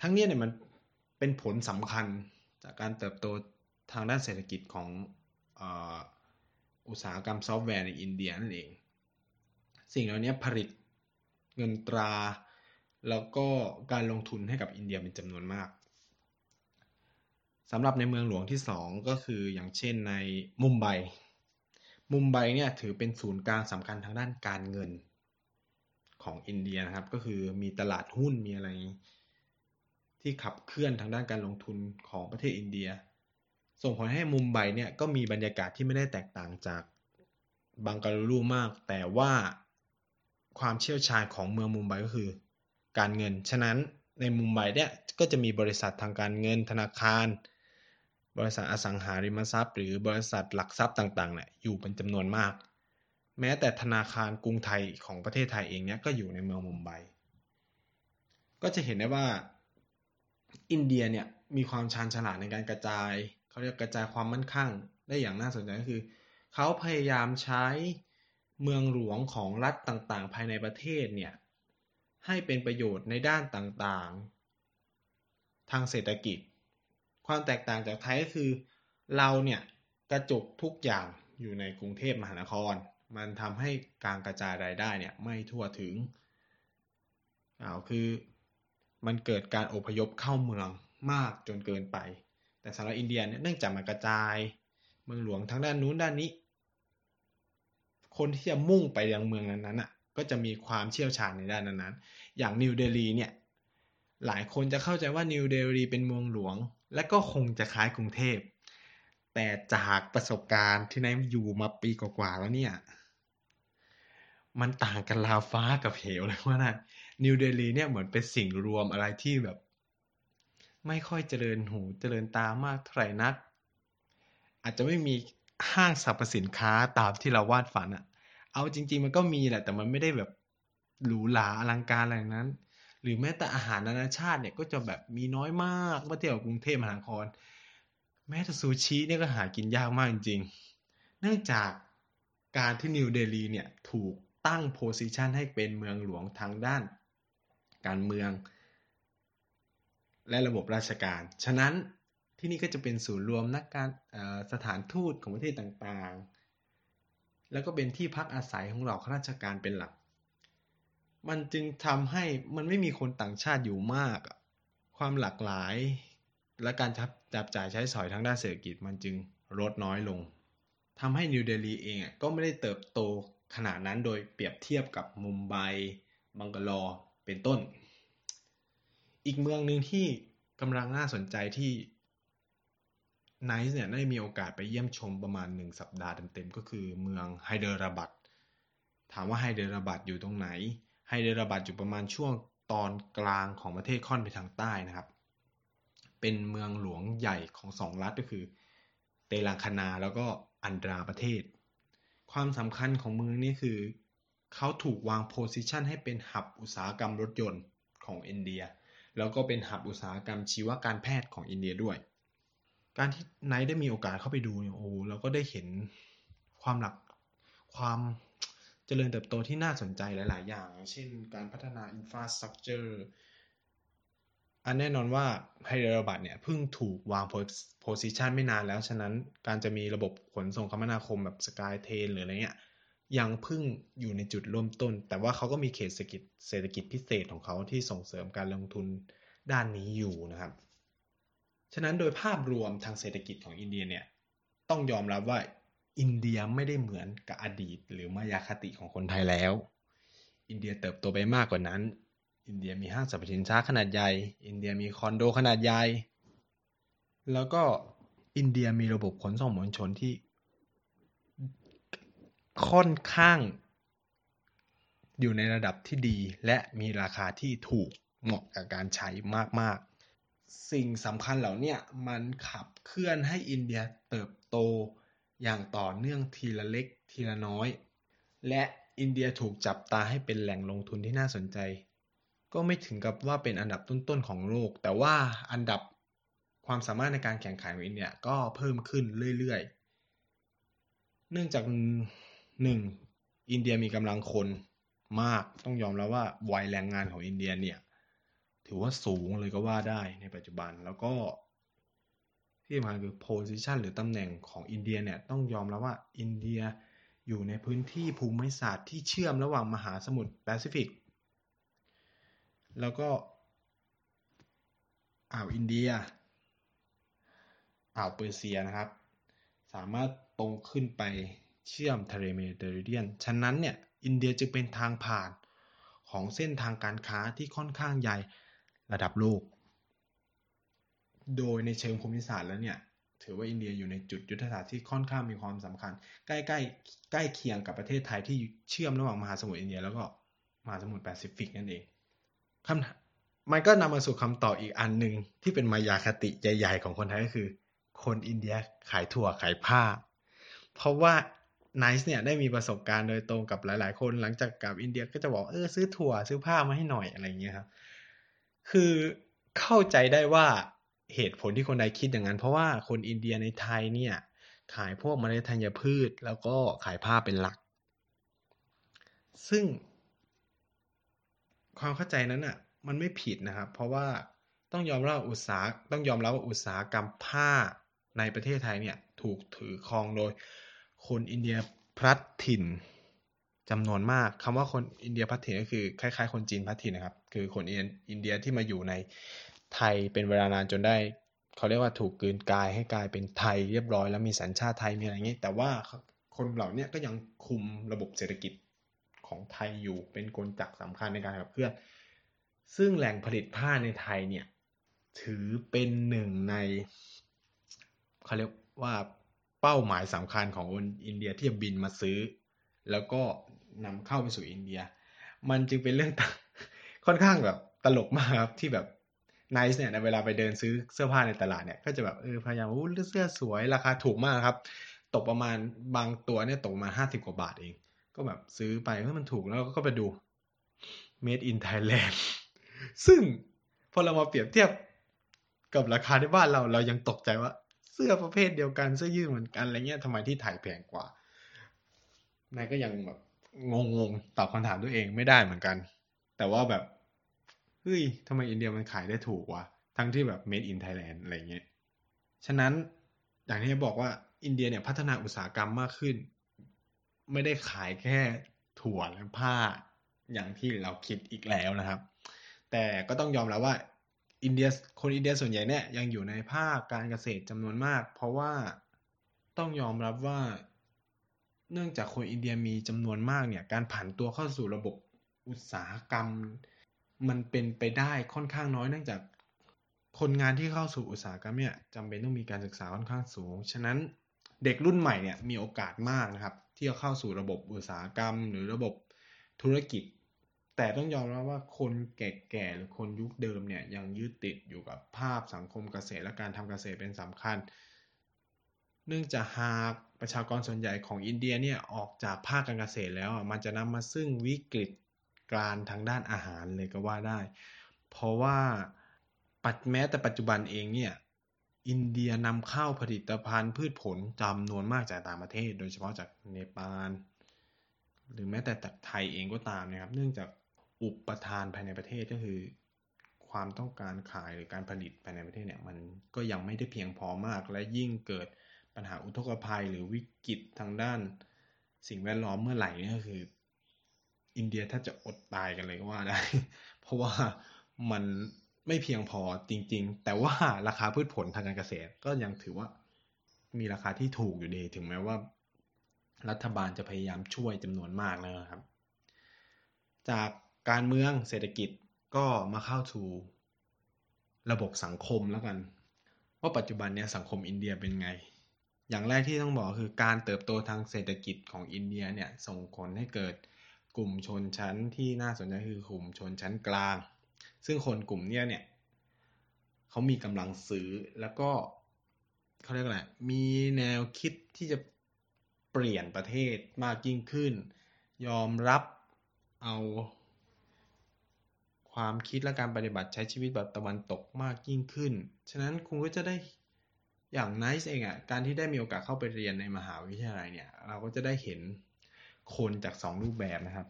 S1: ทั้งนี้เนี่ยมันเป็นผลสำคัญจากการเติบโตทางด้านเศรษฐกิจของ อุตสาหกรรมซอฟต์แวร์ในอินเดียนั่นเอง สิ่งเหล่านี้ผลิตเงินตรา แล้วก็การลงทุนให้กับอินเดียเป็นจำนวนมากสำหรับในเมืองหลวงที่สองก็คืออย่างเช่นในมุมไบ มุมไบเนี่ยถือเป็นศูนย์กลางสำคัญทางด้านการเงินของอินเดียนะครับ ก็คือมีตลาดหุ้นมีอะไร ที่ขับเคลื่อนทางด้านการลงทุนของประเทศอินเดีย ส่งผลให้มุมไบเนี่ยก็มีบรรยากาศที่ไม่ได้แตกต่างจากบังกาลูรูมาก แต่ว่าความเชี่ยวชาญของเมืองมุมไบก็คือ การเงิน ฉะนั้นในมุมไบเนี่ยก็จะมีบริษัททางการเงินธนาคาร บริษัทอสังหาริมทรัพย์ หรือบริษัทหลักทรัพย์ต่างๆเนี่ยอยู่เป็นจำนวนมาก แม้แต่ธนาคารกรุงไทยของประเทศไทยเองเนี่ยก็อยู่ในเมืองมุมไบก็จะเห็นได้ว่าอินเดียเนี่ยมีความชาญฉลาดในการกระจาย เขาเรียกกระจายความมั่นคงได้อย่างน่าสนใจก็คือ เขาพยายามใช้เมืองหลวงของรัฐต่างๆ ภายในประเทศเนี่ยให้เป็นประโยชน์ในด้านต่างๆ ทางเศรษฐกิจ ความแตกต่างจากไทยก็คือเราเนี่ยกระจุกทุกอย่างอยู่ในกรุงเทพมหานคร มันทำให้การกระจายรายได้เนี่ยไม่ทั่วถึงอ่าคือมันเกิดการอพยพเข้าเมืองมากจนเกินไป แต่สำหรับอินเดียเนี่ยเนื่องจากมันกระจาย เมืองหลวงทั้งด้านนู้นด้านนี้ คนที่จะมุ่งไปยังเมืองนั้นๆอะก็จะมีความเชี่ยวชาญในด้านนั้นๆ อย่างนิวเดลีเนี่ยหลายคนจะเข้าใจว่านิวเดลีเป็นเมืองหลวง และก็คงจะคล้ายกรุงเทพ แต่จากประสบการณ์ที่นายอยู่มาปีกว่าๆแล้วเนี่ย มันต่างกันลาฟ้ากับเหวเลยว่านะนิวเดลีเนี่ยเหมือนเป็นสิ่งรวมอะไรที่แบบ ไม่ค่อยเจริญหูเจริญตามากเท่าไหร่นัก อาจจะไม่มีห้างสรรพสินค้าตามที่เราวาดฝันอะเอาจริง ๆ มันก็มีแหละ แต่มันไม่ได้แบบหรูหราอลังการอะไรนั้น หรือแม้แต่อาหารนานาชาติเนี่ยก็จะแบบมีน้อยมากเมื่อเทียบกับกรุงเทพมหานคร แม้แต่ซูชิเนี่ยก็หากินยากมากจริงๆ เนื่องจากการที่นิวเดลีเนี่ยถูกตั้งโพสิชันให้เป็นเมืองหลวงทางด้าน การเมือง และระบบราชการ ฉะนั้นที่นี่ก็จะเป็นศูนย์รวมนักการสถานทูตของประเทศต่างๆ แล้วก็เป็นที่พักอาศัยของเหล่าข้าราชการเป็นหลัก มันจึงทำให้มันไม่มีคนต่างชาติอยู่มาก ความหลากหลาย และการจับจ่ายใช้สอยทางด้านเศรษฐกิจมันจึงลดน้อยลงทำให้นิวเดลีเองก็ไม่ได้เติบโตขนาดนั้นโดยเปรียบเทียบกับมุมไบบังกาลอร์เป็นต้น อีกเมืองหนึ่งที่กำลังน่าสนใจที่ไนซ์เนี่ยได้มีโอกาสไปเยี่ยมชมประมาณหนึ่งสัปดาห์เต็มๆก็คือเมืองไฮเดราบัดถามว่าไฮเดราบัดอยู่ตรงไหนไฮเดราบัดอยู่ประมาณช่วงตอนกลางของประเทศค่อนไปทางใต้นะครับ เป็นเมืองหลวงใหญ่ของสองรัฐก็คือเตลังคานาแล้วก็อันดราประเทศ ความสำคัญของเมืองนี้คือเขาถูกวางโพสิชันให้เป็นหับอุตสาหกรรมรถยนต์ของอินเดีย แล้วก็เป็นหับอุตสาหกรรมชีวการแพทย์ของอินเดียด้วย การที่ไนท์ได้มีโอกาสเข้าไปดูเนี่ยโอ้เราก็ได้เห็นความหลักความเจริญเติบโตที่น่าสนใจหลาย ๆ อย่าง เช่นการพัฒนา infrastructure อันแน่นอนว่าไฮเดราบัดเนี่ยเพิ่งถูกวาง position ไม่นานแล้ว ฉะนั้นการจะมีระบบขนส่งคมนาคมแบบ sky train หรืออะไรเงี้ย ยังเพิ่งอยู่ในจุดเริ่มต้น แต่ว่าเขาก็มีเขตเศรษฐกิจเศรษฐกิจพิเศษของเขาที่ส่งเสริมการลงทุนด้านนี้อยู่นะครับ ฉะนั้นโดยภาพรวมทางเศรษฐกิจของอินเดียเนี่ยต้องยอมรับว่าอินเดียไม่ได้เหมือนกับอดีต หรือมายาคติของคนไทยแล้ว อินเดียเติบโตไปมากกว่านั้น อินเดียมีห้างสรรพสินค้าขนาดใหญ่ อินเดียมีคอนโดขนาดใหญ่ แล้วก็อินเดียมีระบบขนส่งมวลชนที่ ค่อนข้าง อยู่ในระดับที่ดี และมีราคาที่ถูกเหมาะกับการใช้มาก ๆ สิ่งสำคัญเหล่านี้มันขับเคลื่อนให้อินเดียเติบโตอย่างต่อเนื่องทีละเล็กทีละน้อย และอินเดียถูกจับตาให้เป็นแหล่งลงทุนที่น่าสนใจ ก็ไม่ถึงกับว่าเป็นอันดับต้น ๆ ของโลก แต่ว่าอันดับความสามารถในการแข่งขันของอินเดียก็เพิ่มขึ้นเรื่อย ๆ เนื่องจาก หนึ่งอินเดียมีกำลังคนมากต้องยอมแล้วว่าวัยแรงงานของอินเดียเนี่ย ถือว่าสูงเลยก็ว่าได้ในปัจจุบันแล้วก็ที่สำคัญคือ position หรือตำแหน่งของอินเดียเนี่ยต้องยอมแล้วว่าอินเดียอยู่ในพื้นที่ภูมิศาสตร์ที่เชื่อมระหว่างมหาสมุทรแปซิฟิก แล้วก็อ่าวอินเดีย อ่าวเปอร์เซียนะครับ สามารถตรงขึ้นไป เชื่อมทะเลเมดิเตอร์เรเนียน ฉะนั้นเนี่ยอินเดียจึงเป็นทางผ่านของเส้นทางการค้าที่ค่อนข้างใหญ่ระดับโลก โดยในเชิงภูมิศาสตร์แล้วเนี่ยถือว่าอินเดียอยู่ในจุดยุทธศาสตร์ที่ค่อนข้างมีความสำคัญ ใกล้ๆใกล้เคียงกับประเทศไทยที่เชื่อมระหว่างมหาสมุทรอินเดียแล้วก็มหาสมุทรแปซิฟิกนั่นเองคำมันก็นำมาสู่คำตอบอีกอันหนึ่งที่เป็นมายาคติใหญ่ ๆ ของคนไทยก็คือ คนอินเดียขายถั่วขายผ้า เพราะว่า ไนซ์เนี่ยได้มีประสบการณ์โดยตรงกับหลาย ๆ คนหลังจากกลับอินเดียก็จะบอกเออซื้อถั่วซื้อผ้ามาให้หน่อยอะไรเงี้ยครับคือเข้าใจได้ว่าเหตุผลที่คนไทยคิดอย่างนั้น เพราะว่าคนอินเดียในไทยเนี่ย ขายพวกเมล็ดธัญพืช แล้วก็ขายผ้าเป็นหลัก ซึ่ง ความเข้าใจนั้นอะ มันไม่ผิดนะครับ เพราะว่าต้องยอมรับอุตสาหต้องยอมรับว่าอุตสาหกรรมผ้าในประเทศไทยเนี่ย ถูกถือครองโดย คนอินเดียพลัดถิ่นจำนวนมากคำว่าคนอินเดียพลัดถิ่นก็คือคล้ายๆ คนจีนพลัดถิ่นนะครับ คือคนอินเดียที่มาอยู่ในไทยเป็นเวลานานจนได้เขาเรียกว่าถูกกืนกายให้กลายเป็นไทยเรียบร้อย แล้วมีสัญชาติไทยมีอะไรอย่างนี้ แต่ว่าคนเหล่านี้ก็ยังคุมระบบเศรษฐกิจของไทยอยู่เป็นกลจักสำคัญในการขับเคลื่อนซึ่งแหล่งผลิตผ้าในไทยเนี่ยถือเป็นหนึ่งในเขาเรียกว่า เป้าหมายสำคัญของคนอินเดียที่จะบินมาซื้อ แล้วก็นำเข้าไปสู่อินเดีย มันจึงเป็นเรื่องค่อนข้างแบบตลกมากครับที่แบบไนซ์เนี่ยเวลาไปเดินซื้อเสื้อผ้าในตลาดเนี่ยก็จะแบบเออพยายามอู้เสื้อสวยราคาถูกมากครับ ตกประมาณบางตัวเนี่ยตกมาห้าสิบกว่าบาทเอง ก็แบบซื้อไปเพราะมันถูกแล้วก็ไปดู made in Thailand ซึ่งพอเรามาเปรียบเทียบกับราคาในบ้านเราเรายังตกใจว่า สื้อประเภทเดียวกันเสื้อยืดเหมือนกันอะไรเงี้ยทำไมที่ไทยแพงกว่านายก็ยังแบบงงๆตอบคำถามตัวเองไม่ได้เหมือนกัน แต่ว่าแบบเฮ้ยทำไมอินเดียมันขายได้ถูกวะทั้งที่แบบ made in Thailand อะไรเงี้ยฉะนั้นอย่างที่บอกว่าอินเดียเนี่ยพัฒนาอุตสาหกรรมมากขึ้น ไม่ได้ขายแค่ถั่วและผ้าอย่างที่เราคิดอีกแล้วนะครับ แต่ก็ต้องยอมแล้วว่า อินเดียคนอินเดียส่วนใหญ่เนี่ยยังอยู่ในภาคการเกษตรจำนวนมาก เพราะว่าต้องยอมรับว่า เนื่องจากคนอินเดียมีจำนวนมากเนี่ย การผันตัวเข้าสู่ระบบอุตสาหกรรม มันเป็นไปได้ค่อนข้างน้อย เนื่องจากคนงานที่เข้าสู่อุตสาหกรรมเนี่ยจำเป็นต้องมีการศึกษาค่อนข้างสูง ฉะนั้นเด็กรุ่นใหม่เนี่ยมีโอกาสมากนะครับ ที่จะเข้าสู่ระบบอุตสาหกรรม หรือระบบธุรกิจ แต่ต้องยอมรับว่าคนแก่ๆหรือคนยุคเดิมเนี่ยยังยึดติดอยู่กับภาพสังคมเกษตรและการทำเกษตรเป็นสำคัญ เนื่องจากหากประชากรส่วนใหญ่ของอินเดียเนี่ยออกจากภาคการเกษตรแล้วมันจะนำมาซึ่งวิกฤตการทางด้านอาหารเลยก็ว่าได้ เพราะว่าปัจแม้แต่ปัจจุบันเองเนี่ยอินเดียนำเข้าผลิตภัณฑ์พืชผลจำนวนมากจากต่างประเทศ โดยเฉพาะจากเนปาลหรือแม้แต่จากไทยเองก็ตามนะครับ เนื่องจาก อุปทานภายในประเทศก็คือ ความต้องการขายหรือการผลิตภายในประเทศเนี่ยมันก็ยังไม่ได้เพียงพอมาก และยิ่งเกิดปัญหาอุทกภัยหรือวิกฤตทางด้าน สิ่งแวดล้อมเมื่อไหร่นี่ก็คือ อินเดียถ้าจะอดตายกันเลยก็ว่าได้ เพราะว่ามันไม่เพียงพอจริง ๆ แต่ว่าราคาพืชผลทางการเกษตรก็ยังถือว่ามีราคาที่ถูกอยู่ดีถึงแม้ว่า รัฐบาลจะพยายามช่วยจำนวนมากนะครับ จาก การเมืองเศรษฐกิจก็มาเข้าสู่ระบบสังคมแล้วกัน ว่าปัจจุบันเนี้ยสังคมอินเดียเป็นไง อย่างแรกที่ต้องบอกคือการเติบโตทางเศรษฐกิจของอินเดียเนี่ยส่งผลให้เกิดกลุ่มชนชั้นที่น่าสนใจคือกลุ่มชนชั้นกลาง ซึ่งคนกลุ่มเนี้ยเนี่ยเขามีกำลังซื้อแล้วก็เขาเรียกอะไรมีแนวคิดที่จะเปลี่ยนประเทศมากยิ่งขึ้น ยอมรับเอา ความคิดและการปฏิบัติใช้ชีวิตแบบตะวันตกมากยิ่งขึ้น ฉะนั้นคุณก็จะได้อย่างไนซ์เองอะ่ะ การที่ได้มีโอกาสเข้าไปเรียนในมหาวิทยาลัยเนี่ย เราก็จะได้เห็นคนจากสองรูปแบบนะครับ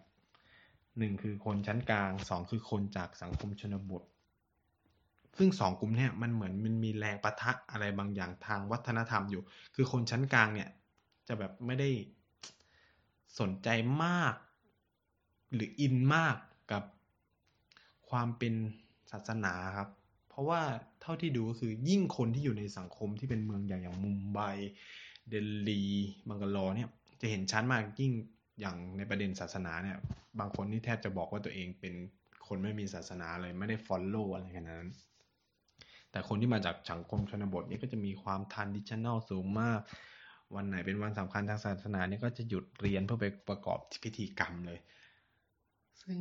S1: หนึ่งคือคนชั้นกลางสองคือคนจากสังคมชนบท ซึ่งสองกลุ่มเนี่ยมันเหมือนมันมีแรงประทะอะไรบางอย่างทางวัฒนธรรมอยู่ คือคนชั้นกลางเนี่ยจะแบบไม่ได้สนใจมาก หรืออินมากกับ ความเป็นศาสนาครับ เพราะว่าเท่าที่ดูก็คือยิ่งคนที่อยู่ในสังคมที่เป็นเมืองใหญ่อย่างมุมไบเดลีบังกาลอร์เนี่ยจะเห็นชัดมากยิ่งอย่างในประเด็นศาสนาเนี่ย บางคนนี่แทบจะบอกว่าตัวเองเป็นคนไม่มีศาสนาเลยไม่ได้ follow อะไรขนาดนั้น แต่คนที่มาจากสังคมชนบทนี่ก็จะมีความ traditional สูงมาก วันไหนเป็นวันสำคัญทางศาสนาเนี่ยก็จะหยุดเรียนเพื่อไปประกอบพิธีกรรมเลย ซึ่ง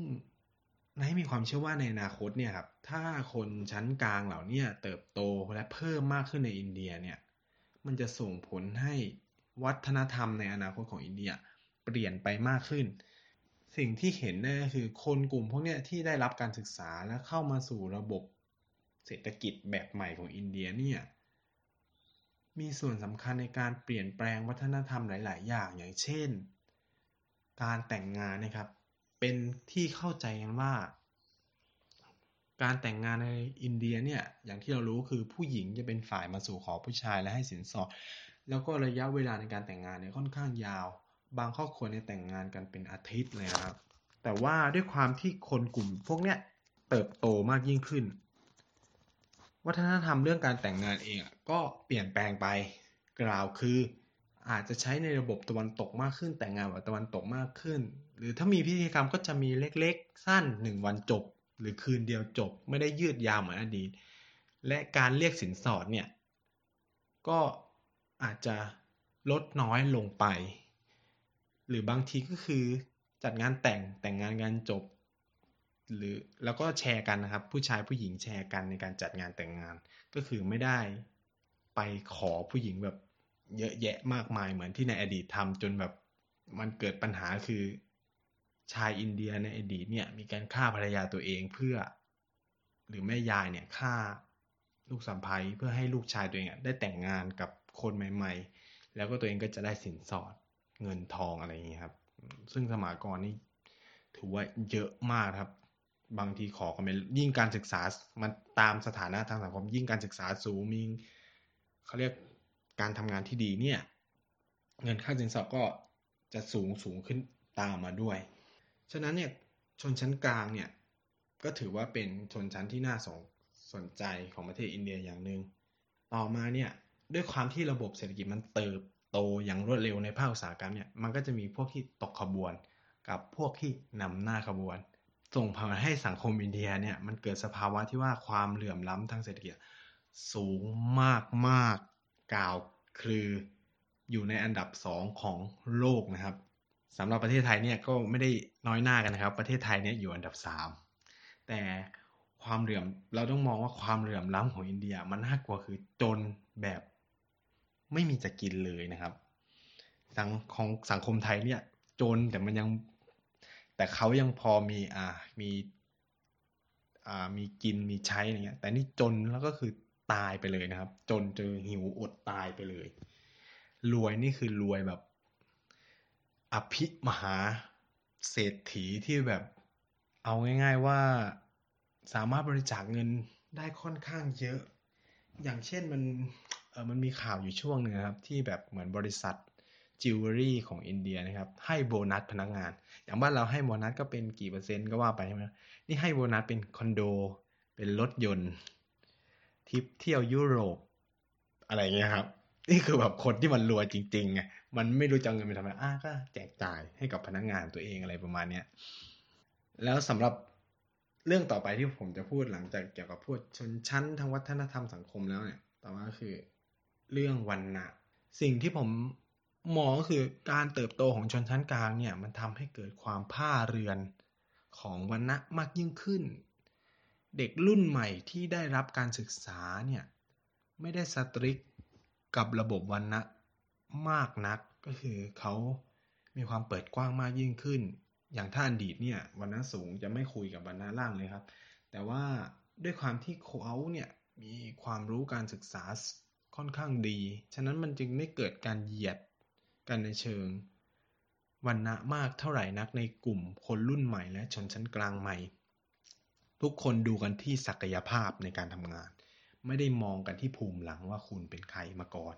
S1: นายมีความเชื่อว่าในอนาคตเนี่ยครับถ้าคนชั้นกลางเหล่านี้เติบโตและเพิ่มมากขึ้นในอินเดียเนี่ยมันจะส่งผลให้วัฒนธรรมในอนาคตของอินเดียเปลี่ยนไปมากขึ้น สิ่งที่เห็นนั่นก็คือคนกลุ่มพวกนี้ที่ได้รับการศึกษาและเข้ามาสู่ระบบเศรษฐกิจแบบใหม่ของอินเดียเนี่ยมีส่วนสำคัญในการเปลี่ยนแปลงวัฒนธรรมหลาย ๆ อย่างอย่างเช่น การแต่งงานนะครับ เป็นที่เข้าใจกันว่า การแต่งงานในอินเดียเนี่ยอย่างที่เรารู้คือผู้หญิงจะเป็นฝ่ายมาสู่ขอผู้ชายและให้สินสอด แล้วก็ระยะเวลาในการแต่งงานเนี่ยค่อนข้างยาว บางครอบครัวเนี่ยแต่งงานกันเป็นอาทิตย์เลยครับ แต่ว่าด้วยความที่คนกลุ่มพวกเนี้ยเติบโตมากยิ่งขึ้น วัฒนธรรมเรื่องการแต่งงานเองก็เปลี่ยนแปลงไปกล่าวคือ อาจจะใช้ในระบบตะวันตกมากขึ้น แต่งงานแบบตะวันตกมากขึ้น หรือถ้ามีพิธีกรรมก็จะมีเล็กๆ สั้นหนึ่งวันจบ หรือคืนเดียวจบ ไม่ได้ยืดยาวเหมือนอดีต และการเรียกสินสอดเนี่ย ก็อาจจะลดน้อยลงไป หรือบางทีก็คือจัดงานแต่งแต่งงานงานจบ หรือแล้วก็แชร์กันนะครับ ผู้ชายผู้หญิงแชร์กันในการจัดงานแต่งงาน ก็คือไม่ได้ไปขอผู้หญิงแบบ เยอะแยะมากมายเหมือนที่ในอดีตทำจนแบบมันเกิดปัญหาคือชายอินเดียในอดีตเนี่ยมีการฆ่าภรรยาตัวเองเพื่อ หรือแม่ยายเนี่ยฆ่าลูกสัมภยเพื่อให้ลูกชายตัวเองได้แต่งงานกับคนใหม่ ๆ แล้วก็ตัวเองก็จะได้สินสอดเงินทองอะไรอย่างนี้ครับ ซึ่งสมัยก่อนนี่ถือว่าเยอะมากครับ บางทีขอกันเป็นยิ่งการศึกษามันตามสถานะทางสังคมยิ่งการศึกษาสูงมีเขาเรียก การทำงานที่ดีเนี่ย เงินค่าสินสอดก็จะสูงสูงขึ้นตามมาด้วย ฉะนั้นเนี่ยชนชั้นกลางเนี่ยก็ถือว่าเป็นชนชั้นที่น่าสนสนใจของประเทศอินเดียอย่างหนึง่งต่อมาเนี่ยด้วยความที่ระบบเศรษฐกิจมันเติบโตอย่างรวดเร็วในภาคอุตสาหกรรมเนี่ยมันก็จะมีพวกที่ตกขบวน กับพวกที่นำหน้าขบวน ส่งผลให้สังคมอินเดียเนี่ยมันเกิดสภาวะที่ว่าความเหลื่อมล้ำทางเศรษฐกิจสูงมากมาก กล่าวคืออยู่ในอันดับสองของโลกนะครับสำหรับประเทศไทยเนี่ยก็ไม่ได้น้อยหน้ากันนะครับ ประเทศไทยเนี่ยอยู่อันดับสามแต่ความเหลื่อมเราต้องมองว่าความเหลื่อมล้ำของอินเดีย มันน่ากลัวคือจนแบบไม่มีจะกินเลยนะครับ สังของสังคมไทยเนี่ยจนแต่มันยังแต่เขายังพอมีอ่ามีอ่ามีกินมีใช้อะไรเงี้ยแต่นี่จนแล้วก็คือ ตายไปเลยนะครับ จนเจอหิวอดตายไปเลย รวยนี่คือรวยแบบ อภิมหาเศรษฐีที่แบบเอาง่าย ๆว่าสามารถบริจาคเงินได้ค่อนข้างเยอะ อย่างเช่นมันเออมันมีข่าวอยู่ช่วงหนึ่งครับ ที่แบบเหมือนบริษัทจิวเวลรี่ของอินเดียนะครับ ให้โบนัสพนักงาน อย่างบ้านเราให้โบนัสก็เป็นกี่เปอร์เซ็นต์ก็ว่าไปใช่ไหมนี่ให้โบนัสเป็นคอนโด เป็นรถยนต์ ทริปเที่ยวยุโรป อะไรเงี้ยครับ นี่คือแบบคนที่มันรวยจริงๆไงมันไม่รู้จะเงินไปทำไมอะก็แจกจ่ายให้กับพนักงานตัวเองอะไรประมาณเนี้ยแล้วสำหรับเรื่องต่อไปที่ผมจะพูดหลังจากเกี่ยวกับพวกชนชั้นทางวัฒนธรรมสังคมแล้วเนี่ย ต่อมาคือเรื่องวันนะสิ่งที่ผมมองก็คือการเติบโตของชนชั้นกลางเนี่ย มันทำให้เกิดความผ้าเรือนของวันนะมากยิ่งขึ้น เด็กรุ่นใหม่ที่ได้รับการศึกษาเนี่ย ไม่ได้สตริกกับระบบวันนะมากนักก็คือเขามีความเปิดกว้างมากยิ่งขึ้น อย่างถ้าอดีตเนี่ยวันนะสูงจะไม่คุยกับวันนะล่างเลยครับ แต่ว่าด้วยความที่เขาเนี่ยมีความรู้การศึกษาค่อนข้างดี ฉะนั้นมันจึงไม่เกิดการเหยียดกันในเชิงวันณะมากเท่าไหร่นักในกลุ่มคนรุ่นใหม่และชนชั้นกลางใหม่ ทุกคนดูกันที่ศักยภาพในการทำงาน ไม่ได้มองกันที่ภูมิหลังว่าคุณเป็นใครมาก่อน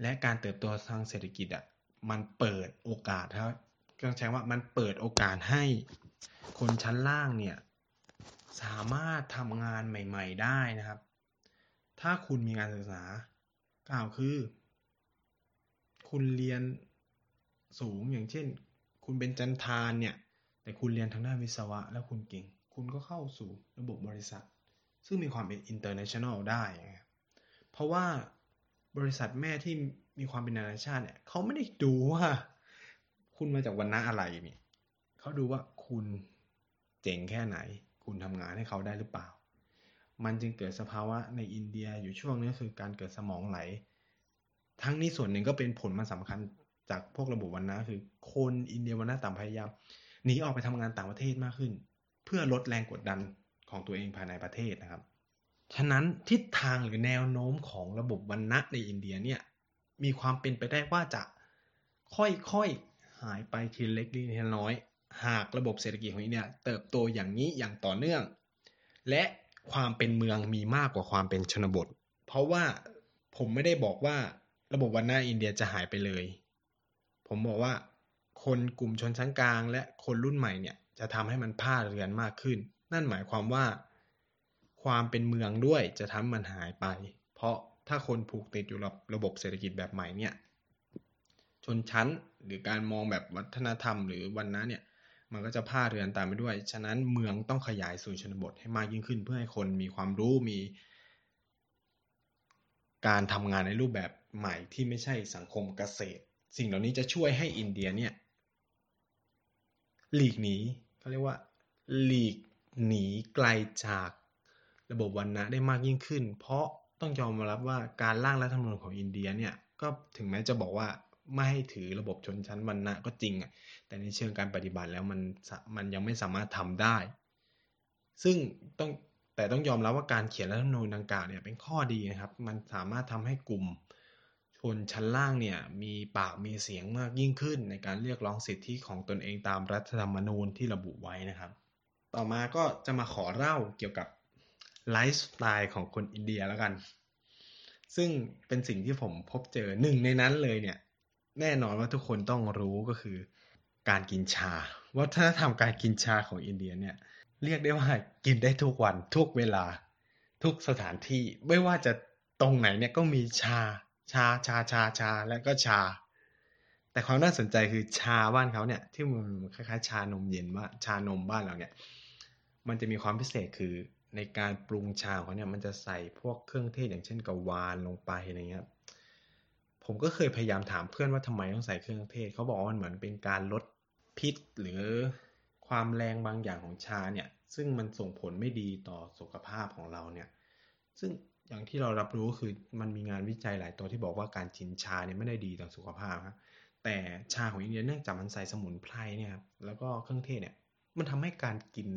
S1: และการเติบโตทางเศรษฐกิจอะมันเปิดโอกาสครับก็ใช้ว่ามันเปิดโอกาสให้คนชั้นล่างเนี่ยสามารถทำงานใหม่ ๆ ได้นะครับ ถ้าคุณมีการศึกษากล่าวคือ คุณเรียนสูงอย่างเช่น คุณเป็นจันทานเนี่ย แต่คุณเรียนทางด้านวิศวะแล้วคุณเก่ง คุณก็เข้าสู่ระบบบริษัท ซึ่งมีความเป็น international ได้เพราะว่าบริษัทแม่ที่มีความเป็นนานาชาติเนี่ยเขาไม่ได้ดูว่าคุณมาจากวันณะอะไรเนี่ยเขาดูว่าคุณเจ๋งแค่ไหน คุณทำงานให้เขาได้หรือเปล่า มันจึงเกิดสภาวะในอินเดียอยู่ช่วงนี้คือการเกิดสมองไหล ทั้งนี้ส่วนหนึ่งก็เป็นผลมันสำคัญจากพวกระบบวันนะคือ คนอินเดียวันนะต่างพยายามหนีออกไปทำงานต่างประเทศมากขึ้น พื่อลดแรงกดดันของตัวเองภายในประเทศนะครับ ฉะนั้นทิศทางหรือแนวโน้มของระบบวันนะในอินเดียเนี่ยมีความเป็นไปได้ว่าจะค่อยๆหายไปทีเล็กทีน้อย หากระบบเศรษฐกิจของอินเดียเติบโตอย่างนี้อย่างต่อเนื่อง และความเป็นเมืองมีมากกว่าความเป็นชนบท เพราะว่าผมไม่ได้บอกว่าระบบวันนะอินเดียจะหายไปเลย ผมบอกว่าคนกลุ่มชนชั้นกลางและคนรุ่นใหม่เนี่ย จะทำให้มันผ้าเรือนมากขึ้น นั่นหมายความว่า ความเป็นเมืองด้วยจะทำมันหายไป เพราะถ้าคนผูกติดอยู่กับระบบเศรษฐกิจแบบใหม่เนี่ยชนชั้นหรือการมองแบบวัฒนธรรม หรือวันนั้นเนี่ยมันก็จะผ้าเรือนตามไปด้วย ฉะนั้นเมืองต้องขยายสู่ชนบทให้มากยิ่งขึ้น เพื่อให้คนมีความรู้มี การทำงานในรูปแบบใหม่ที่ไม่ใช่สังคมเกษตร สิ่งเหล่านี้จะช่วยให้อินเดียเนี่ย หลีกหนีเขาเรียกว่า หลีกหนีไกลจากระบบวันนะได้มากยิ่งขึ้น เพราะต้องยอมรับว่าการร่างรัฐธรรมนูญของอินเดียเนี่ยก็ถึงแม้จะบอกว่าไม่ให้ถือระบบชนชั้นวรรณะก็จริงอะแต่ในเชิงการปฏิบัติแล้วมันมันยังไม่สามารถทำได้ ซึ่งต้องแต่ต้องยอมรับว่าการเขียนรัฐธรรมนูญดังกล่าวเนี่ยเป็นข้อดีนะครับ มันสามารถทำให้กลุ่ม ชนชั้นล่างเนี่ยมีปากมีเสียงมากยิ่งขึ้น ในการเรียกร้องสิทธิของตนเองตามรัฐธรรมนูญที่ระบุไว้นะครับ ต่อมาก็จะมาขอเล่าเกี่ยวกับไลฟ์สไตล์ของคนอินเดียแล้วกัน ซึ่งเป็นสิ่งที่ผมพบเจอหนึ่งในนั้นเลยเนี่ย แน่นอนว่าทุกคนต้องรู้ก็คือ การกินชา วัฒนธรรมการกินชาของอินเดียเนี่ยเรียกได้ว่ากินได้ทุกวันทุกเวลาทุกสถานที่ไม่ว่าจะตรงไหนเนี่ยก็มีชา ชาชาชาชาแล้วก็ชา แต่ความน่าสนใจคือชาบ้านเขาเนี่ย ที่มันคล้ายๆ ชานมเย็นว่าชานมบ้านเราเนี่ย มันจะมีความพิเศษคือในการปรุงชาเขาเนี่ยมันจะใส่พวกเครื่องเทศอย่างเช่นกะวานลงไปอะไรเงี้ยผมก็เคยพยายามถามเพื่อนว่าทำไมต้องใส่เครื่องเทศเขาบอกว่ามันเหมือนเป็นการลดพิษหรือความแรงบางอย่างของชาเนี่ย ซึ่งมันส่งผลไม่ดีต่อสุขภาพของเราเนี่ย ซึ่ง อย่างที่เรารับรู้คือมันมีงานวิจัยหลายตัวที่บอกว่าการกินชาเนี่ยไม่ได้ดีต่อสุขภาพครับแต่ชาของอินเดียเนื่องจากมันใส่สมุนไพรเนี่ยครับแล้วก็เครื่องเทศเนี่ย มันทำให้การกิน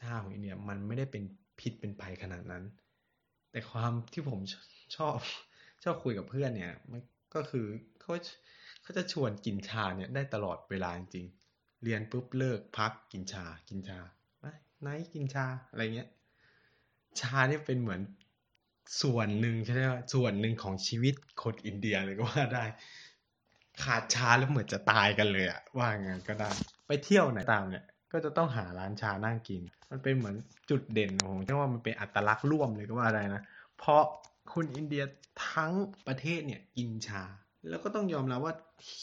S1: ชาของอินเดียมันไม่ได้เป็นพิษเป็นภัยขนาดนั้น แต่ความที่ผมชอบชอบคุยกับเพื่อนเนี่ยมันก็คือเขาเขาจะชวนกินชาเนี่ยได้ตลอดเวลาจริงเรียนปุ๊บเลิกพักกินชา กินชาไหนกินชาอะไรเงี้ย ชาเนี่ยเป็นเหมือนส่วนหนึ่งใช่ไหมส่วนหนึ่งของชีวิตคนอินเดียเลยก็ว่าได้ ขาดชาแล้วเหมือนจะตายกันเลยอะว่างั้นก็ได้ ไปเที่ยวไหนตามเนี่ย ก็จะต้องหาร้านชานั่งกิน มันเป็นเหมือนจุดเด่นของเรียกว่ามันเป็นอัตลักษณ์ร่วมเลยก็ว่าได้นะ เพราะคนอินเดียทั้งประเทศเนี่ยกินชา แล้วก็ต้องยอมรับว่า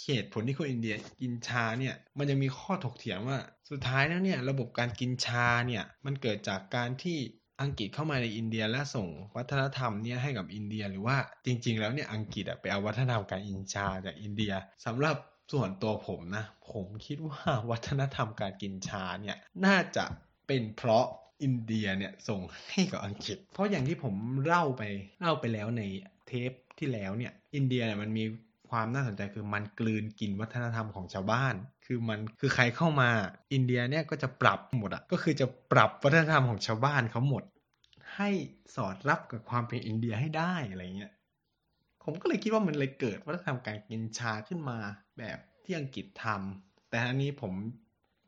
S1: เหตุผลที่คนอินเดียกินชาเนี่ย มันยังมีข้อถกเถียงว่า สุดท้ายแล้วเนี่ยระบบการกินชาเนี่ยมันเกิดจากการที่ อังกฤษเข้ามาในอินเดียและส่งวัฒนธรรมเนี่ยให้กับอินเดียหรือว่าจริง ๆ แล้วเนี่ยอังกฤษไปเอาวัฒนธรรมการกินชาจากอินเดียสำหรับส่วนตัวผมนะ ผมคิดว่าวัฒนธรรมการกินชาเนี่ยน่าจะเป็นเพราะอินเดียเนี่ยส่งให้กับอังกฤษ เพราะอย่างที่ผมเล่าไปเล่าไปแล้วในเทปที่แล้วเนี่ยอินเดียเนี่ยมันมี ความน่าสนใจคือมันกลืนกินวัฒนธรรมของชาวบ้าน คือมันคือใครเข้ามาอินเดียเนี่ยก็จะปรับหมดอะก็คือจะปรับวัฒนธรรมของชาวบ้านเขาหมด ให้สอดรับกับความเป็นอินเดียให้ได้อะไรเงี้ยผมก็เลยคิดว่ามันเลยเกิดวัฒนธรรมการกินชาขึ้นมาแบบที่อังกฤษทำแต่อันนี้ผม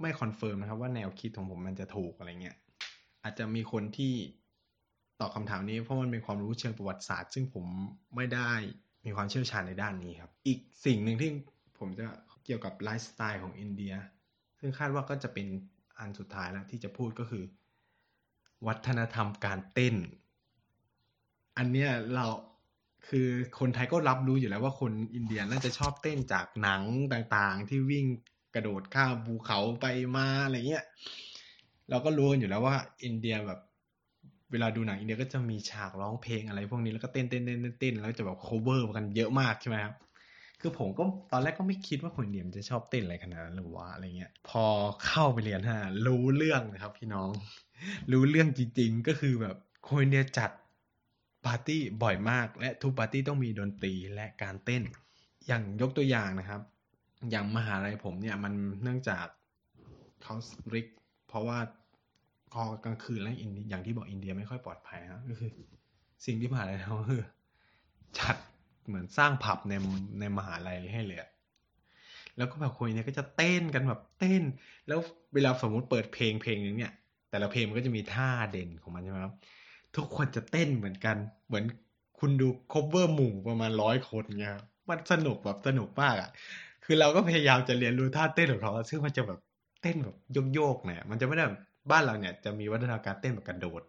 S1: ไม่ confirm นะครับว่าแนวคิดของผมมันจะถูกอะไรเงี้ยอาจจะมีคนที่ตอบคำถามนี้เพราะมันเป็นความรู้เชิงประวัติศาสตร์ ซึ่งผมไม่ได้ มีความเชี่ยวชาญในด้านนี้ครับ อีกสิ่งหนึ่งที่ผมจะเกี่ยวกับไลฟ์สไตล์ของอินเดีย ซึ่งคาดว่าก็จะเป็นอันสุดท้ายแล้วที่จะพูดก็คือ วัฒนธรรมการเต้น อันเนี้ยเราคือคนไทยก็รับรู้อยู่แล้วว่าคนอินเดียน่าจะชอบเต้นจากหนังต่างๆ ที่วิ่งกระโดดข้ามภูเขาไปมาอะไรเงี้ย เราก็รู้กันอยู่แล้วว่าอินเดียแบบ เวลาดูหนังอินเดียก็จะมีฉากร้องเพลงอะไรพวกนี้แล้วก็เต้นเต้นเต้นเต้นแล้วจะแบบ cover กันเยอะมากใช่ไหมครับคือผมก็ตอนแรกก็ไม่คิดว่าคนอินเดียมจะชอบเต้นอะไรขนาดนั้นหรือว่าอะไรเงี้ย พอเข้าไปเรียนฮะรู้เรื่องนะครับ พี่น้อง รู้เรื่องจริงๆ ก็คือแบบคนอินเดียจัดปาร์ตี้บ่อยมาก และทุกปาร์ตี้ต้องมีดนตรีและการเต้น อย่างยกตัวอย่างนะครับ อย่างมหาลัยผมเนี่ยมันเนื่องจากเขาริกเพราะว่า พอกลางคืนแล้วอินอย่างที่บอกอินเดียไม่ค่อยปลอดภัยครับก็คือ สิ่งที่มหาลัยทำคือจัดเหมือนสร้างผับในในมหาลัยให้เลยแล้วก็แบบคนเนี่ยก็จะเต้นกันแบบเต้น แล้วเวลาสมมติเปิดเพลงเพลงนึงเนี่ย แต่ละเพลงมันก็จะมีท่าเด่นของมันใช่ไหมครับทุกคนจะเต้นเหมือนกัน เหมือนคุณดูคบเวอร์หมู่ประมาณร้อยคนเงี้ยมันสนุกแบบสนุกมากอะ คือเราก็พยายามจะเรียนรู้ท่าเต้นของเขาซึ่งมันจะแบบเต้นแบบโยกๆเนี่ยมันจะไม่ได้ บ้านเราเนี่ยจะมีวัฒนธรรมการเต้นแบบกระโดด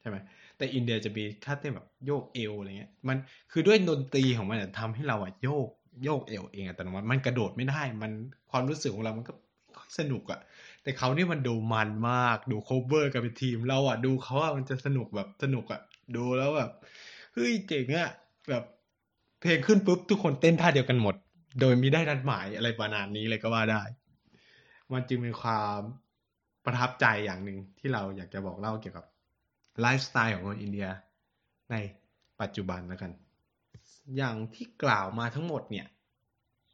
S1: ใช่ไหมแต่อินเดียจะมีท่าเต้นแบบโยกเอวอะไรเงี้ย มันคือด้วยดนตรีของมันเนี่ยทำให้เราอะโยกโยกเอวเองอัตโนมัติมันกระโดดไม่ได้ มันความรู้สึกของเรามันก็ค่อยสนุกอะแต่เขานี่มันดูมันมาก ดู cover กันเป็นทีมเราอะดูเขาอะมันจะสนุกแบบสนุกอะดูแล้วแบบเฮ้ยเจ๋งอะแบบเพลงขึ้นปุ๊บทุกคนเต้นท่าเดียวกันหมด โดยมิได้นัดหมายอะไรประมาณนี้เลยก็ว่าได้ มันจึงเป็นความ ประทับใจอย่างหนึ่งที่เราอยากจะบอกเล่าเกี่ยวกับไลฟ์สไตล์ของคนอินเดียในปัจจุบันแล้วกัน อย่างที่กล่าวมาทั้งหมดเนี่ย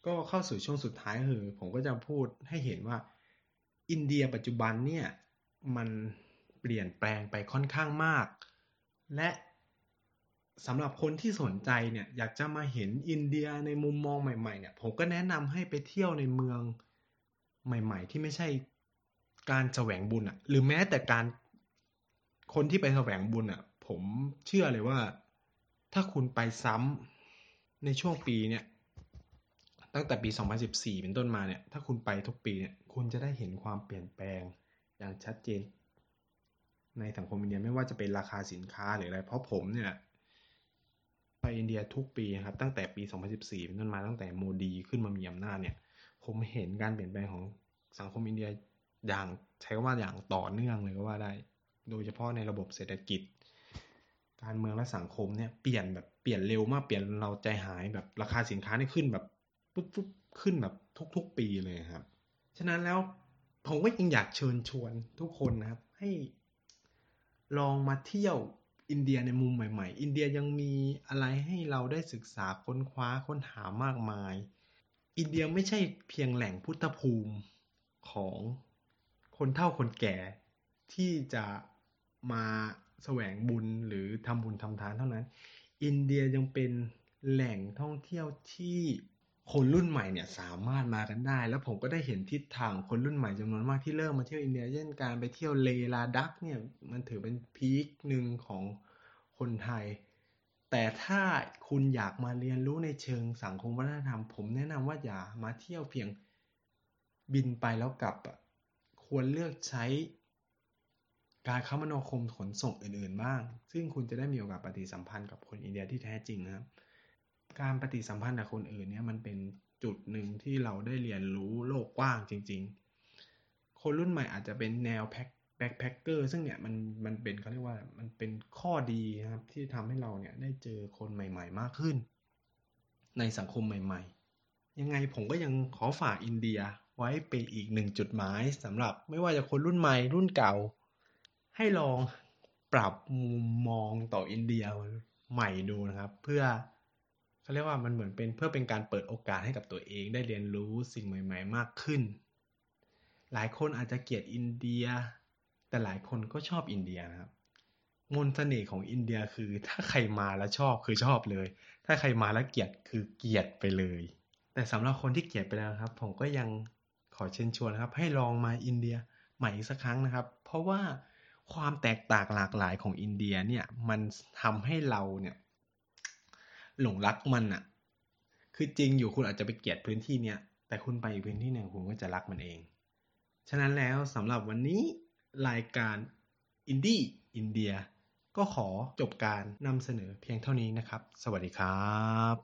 S1: ก็เข้าสู่ช่วงสุดท้ายคือ ผมก็จะพูดให้เห็นว่า อินเดียปัจจุบันเนี่ยมันเปลี่ยนแปลงไปค่อนข้างมาก และสำหรับคนที่สนใจเนี่ยอยากจะมาเห็นอินเดียในมุมมองใหม่ๆเนี่ยผมก็แนะนำให้ไปเที่ยวในเมืองใหม่ ๆ ที่ไม่ใช่ การแสวงบุญอะหรือแม้แต่การคนที่ไปแสวงบุญอะผมเชื่อเลยว่า ถ้าคุณไปซ้ำในช่วงปีเนี่ย ตั้งแต่ปี 2014 เป็นต้นมาเนี่ย ถ้าคุณไปทุกปีเนี่ย คุณจะได้เห็นความเปลี่ยนแปลงอย่างชัดเจน ในสังคมอินเดียไม่ว่าจะเป็นราคาสินค้าหรืออะไร เพราะผมเนี่ยไปอินเดียทุกปีครับตั้งแต่ปี 2014 เป็นต้นมาตั้งแต่โมดีขึ้นมามีอำนาจเนี่ย ผมเห็นการเปลี่ยนแปลงของสังคมอินเดีย อย่างใช้คำว่าอย่างต่อเนื่องเลยก็ว่าได้ โดยเฉพาะในระบบเศรษฐกิจ การเมืองและสังคมเนี่ยเปลี่ยนแบบเปลี่ยนเร็วมากเปลี่ยนเราใจหายแบบราคาสินค้านี่ขึ้นแบบปุ๊บปุ๊บขึ้นแบบทุก ๆ ปีเลยครับ ฉะนั้นแล้วผมก็ยังอยากเชิญชวนทุกคนนะครับ ให้ลองมาเที่ยวอินเดียในมุมใหม่ ๆ อินเดียยังมีอะไรให้เราได้ศึกษาค้นคว้าค้นหามากมาย อินเดียไม่ใช่เพียงแหล่งพุทธภูมิของ คนเฒ่าคนแก่ที่จะมาแสวงบุญหรือทำบุญทำทานเท่านั้น อินเดียยังเป็นแหล่งท่องเที่ยวที่คนรุ่นใหม่เนี่ยสามารถมากันได้ แล้วผมก็ได้เห็นทิศทางคนรุ่นใหม่จำนวนมากที่เริ่มมาเที่ยวอินเดียเช่นการไปเที่ยวเลห์ลาดักเนี่ยมันถือเป็น peak หนึ่งของคนไทย แต่ถ้าคุณอยากมาเรียนรู้ในเชิงสังคมวัฒนธรรม ผมแนะนำว่าอย่ามาเที่ยวเพียงบินไปแล้วกลับอะ ควรเลือกใช้การคมนาคมขนส่งอื่นๆบ้าง ซึ่งคุณจะได้มีโอกาสปฏิสัมพันธ์กับคนอินเดียที่แท้จริงนะครับ การปฏิสัมพันธ์กับคนอื่นเนี่ยมันเป็นจุดหนึ่งที่เราได้เรียนรู้โลกกว้างจริง ๆ คนรุ่นใหม่อาจจะเป็นแนวแพ็คแบ็คแพคเกอร์ซึ่งเนี่ยมันมันเป็นเขาเรียกว่ามันเป็นข้อดีนะครับที่ทำให้เราเนี่ยได้เจอคนใหม่ ๆ มากขึ้น ในสังคมใหม่ ๆ ยังไงผมก็ยังขอฝากอินเดีย ไว้เป็นอีกหนึ่งจุดหมายสำหรับไม่ว่าจะคนรุ่นใหม่รุ่นเก่า ให้ลองปรับมุมมองต่ออินเดียใหม่ดูนะครับ เพื่อเขาเรียกว่ามันเหมือนเป็นเพื่อเป็นการเปิดโอกาสให้กับตัวเองได้เรียนรู้สิ่งใหม่ ๆ มากขึ้น หลายคนอาจจะเกลียดอินเดีย แต่หลายคนก็ชอบอินเดียนะครับมนต์เสน่ห์ของอินเดียคือถ้าใครมาแล้วชอบคือชอบเลย ถ้าใครมาแล้วเกลียดคือเกลียดไปเลย แต่สำหรับคนที่เกลียดไปแล้วครับ ผมก็ยัง ขอเชิญชวนนะครับ ให้ลองมาอินเดียใหม่อีกสักครั้งนะครับ เพราะว่าความแตกต่างหลากหลายของอินเดียเนี่ยมันทำให้เราเนี่ยหลงรักมันอะคือจริงอยู่คุณอาจจะไปเกลียดพื้นที่เนี้ยแต่คุณไปอีกพื้นที่หนึ่งคุณก็จะรักมันเอง ฉะนั้นแล้วสำหรับวันนี้รายการอินดี้อินเดีย ก็ขอจบการนำเสนอเพียงเท่านี้นะครับ สวัสดีครับ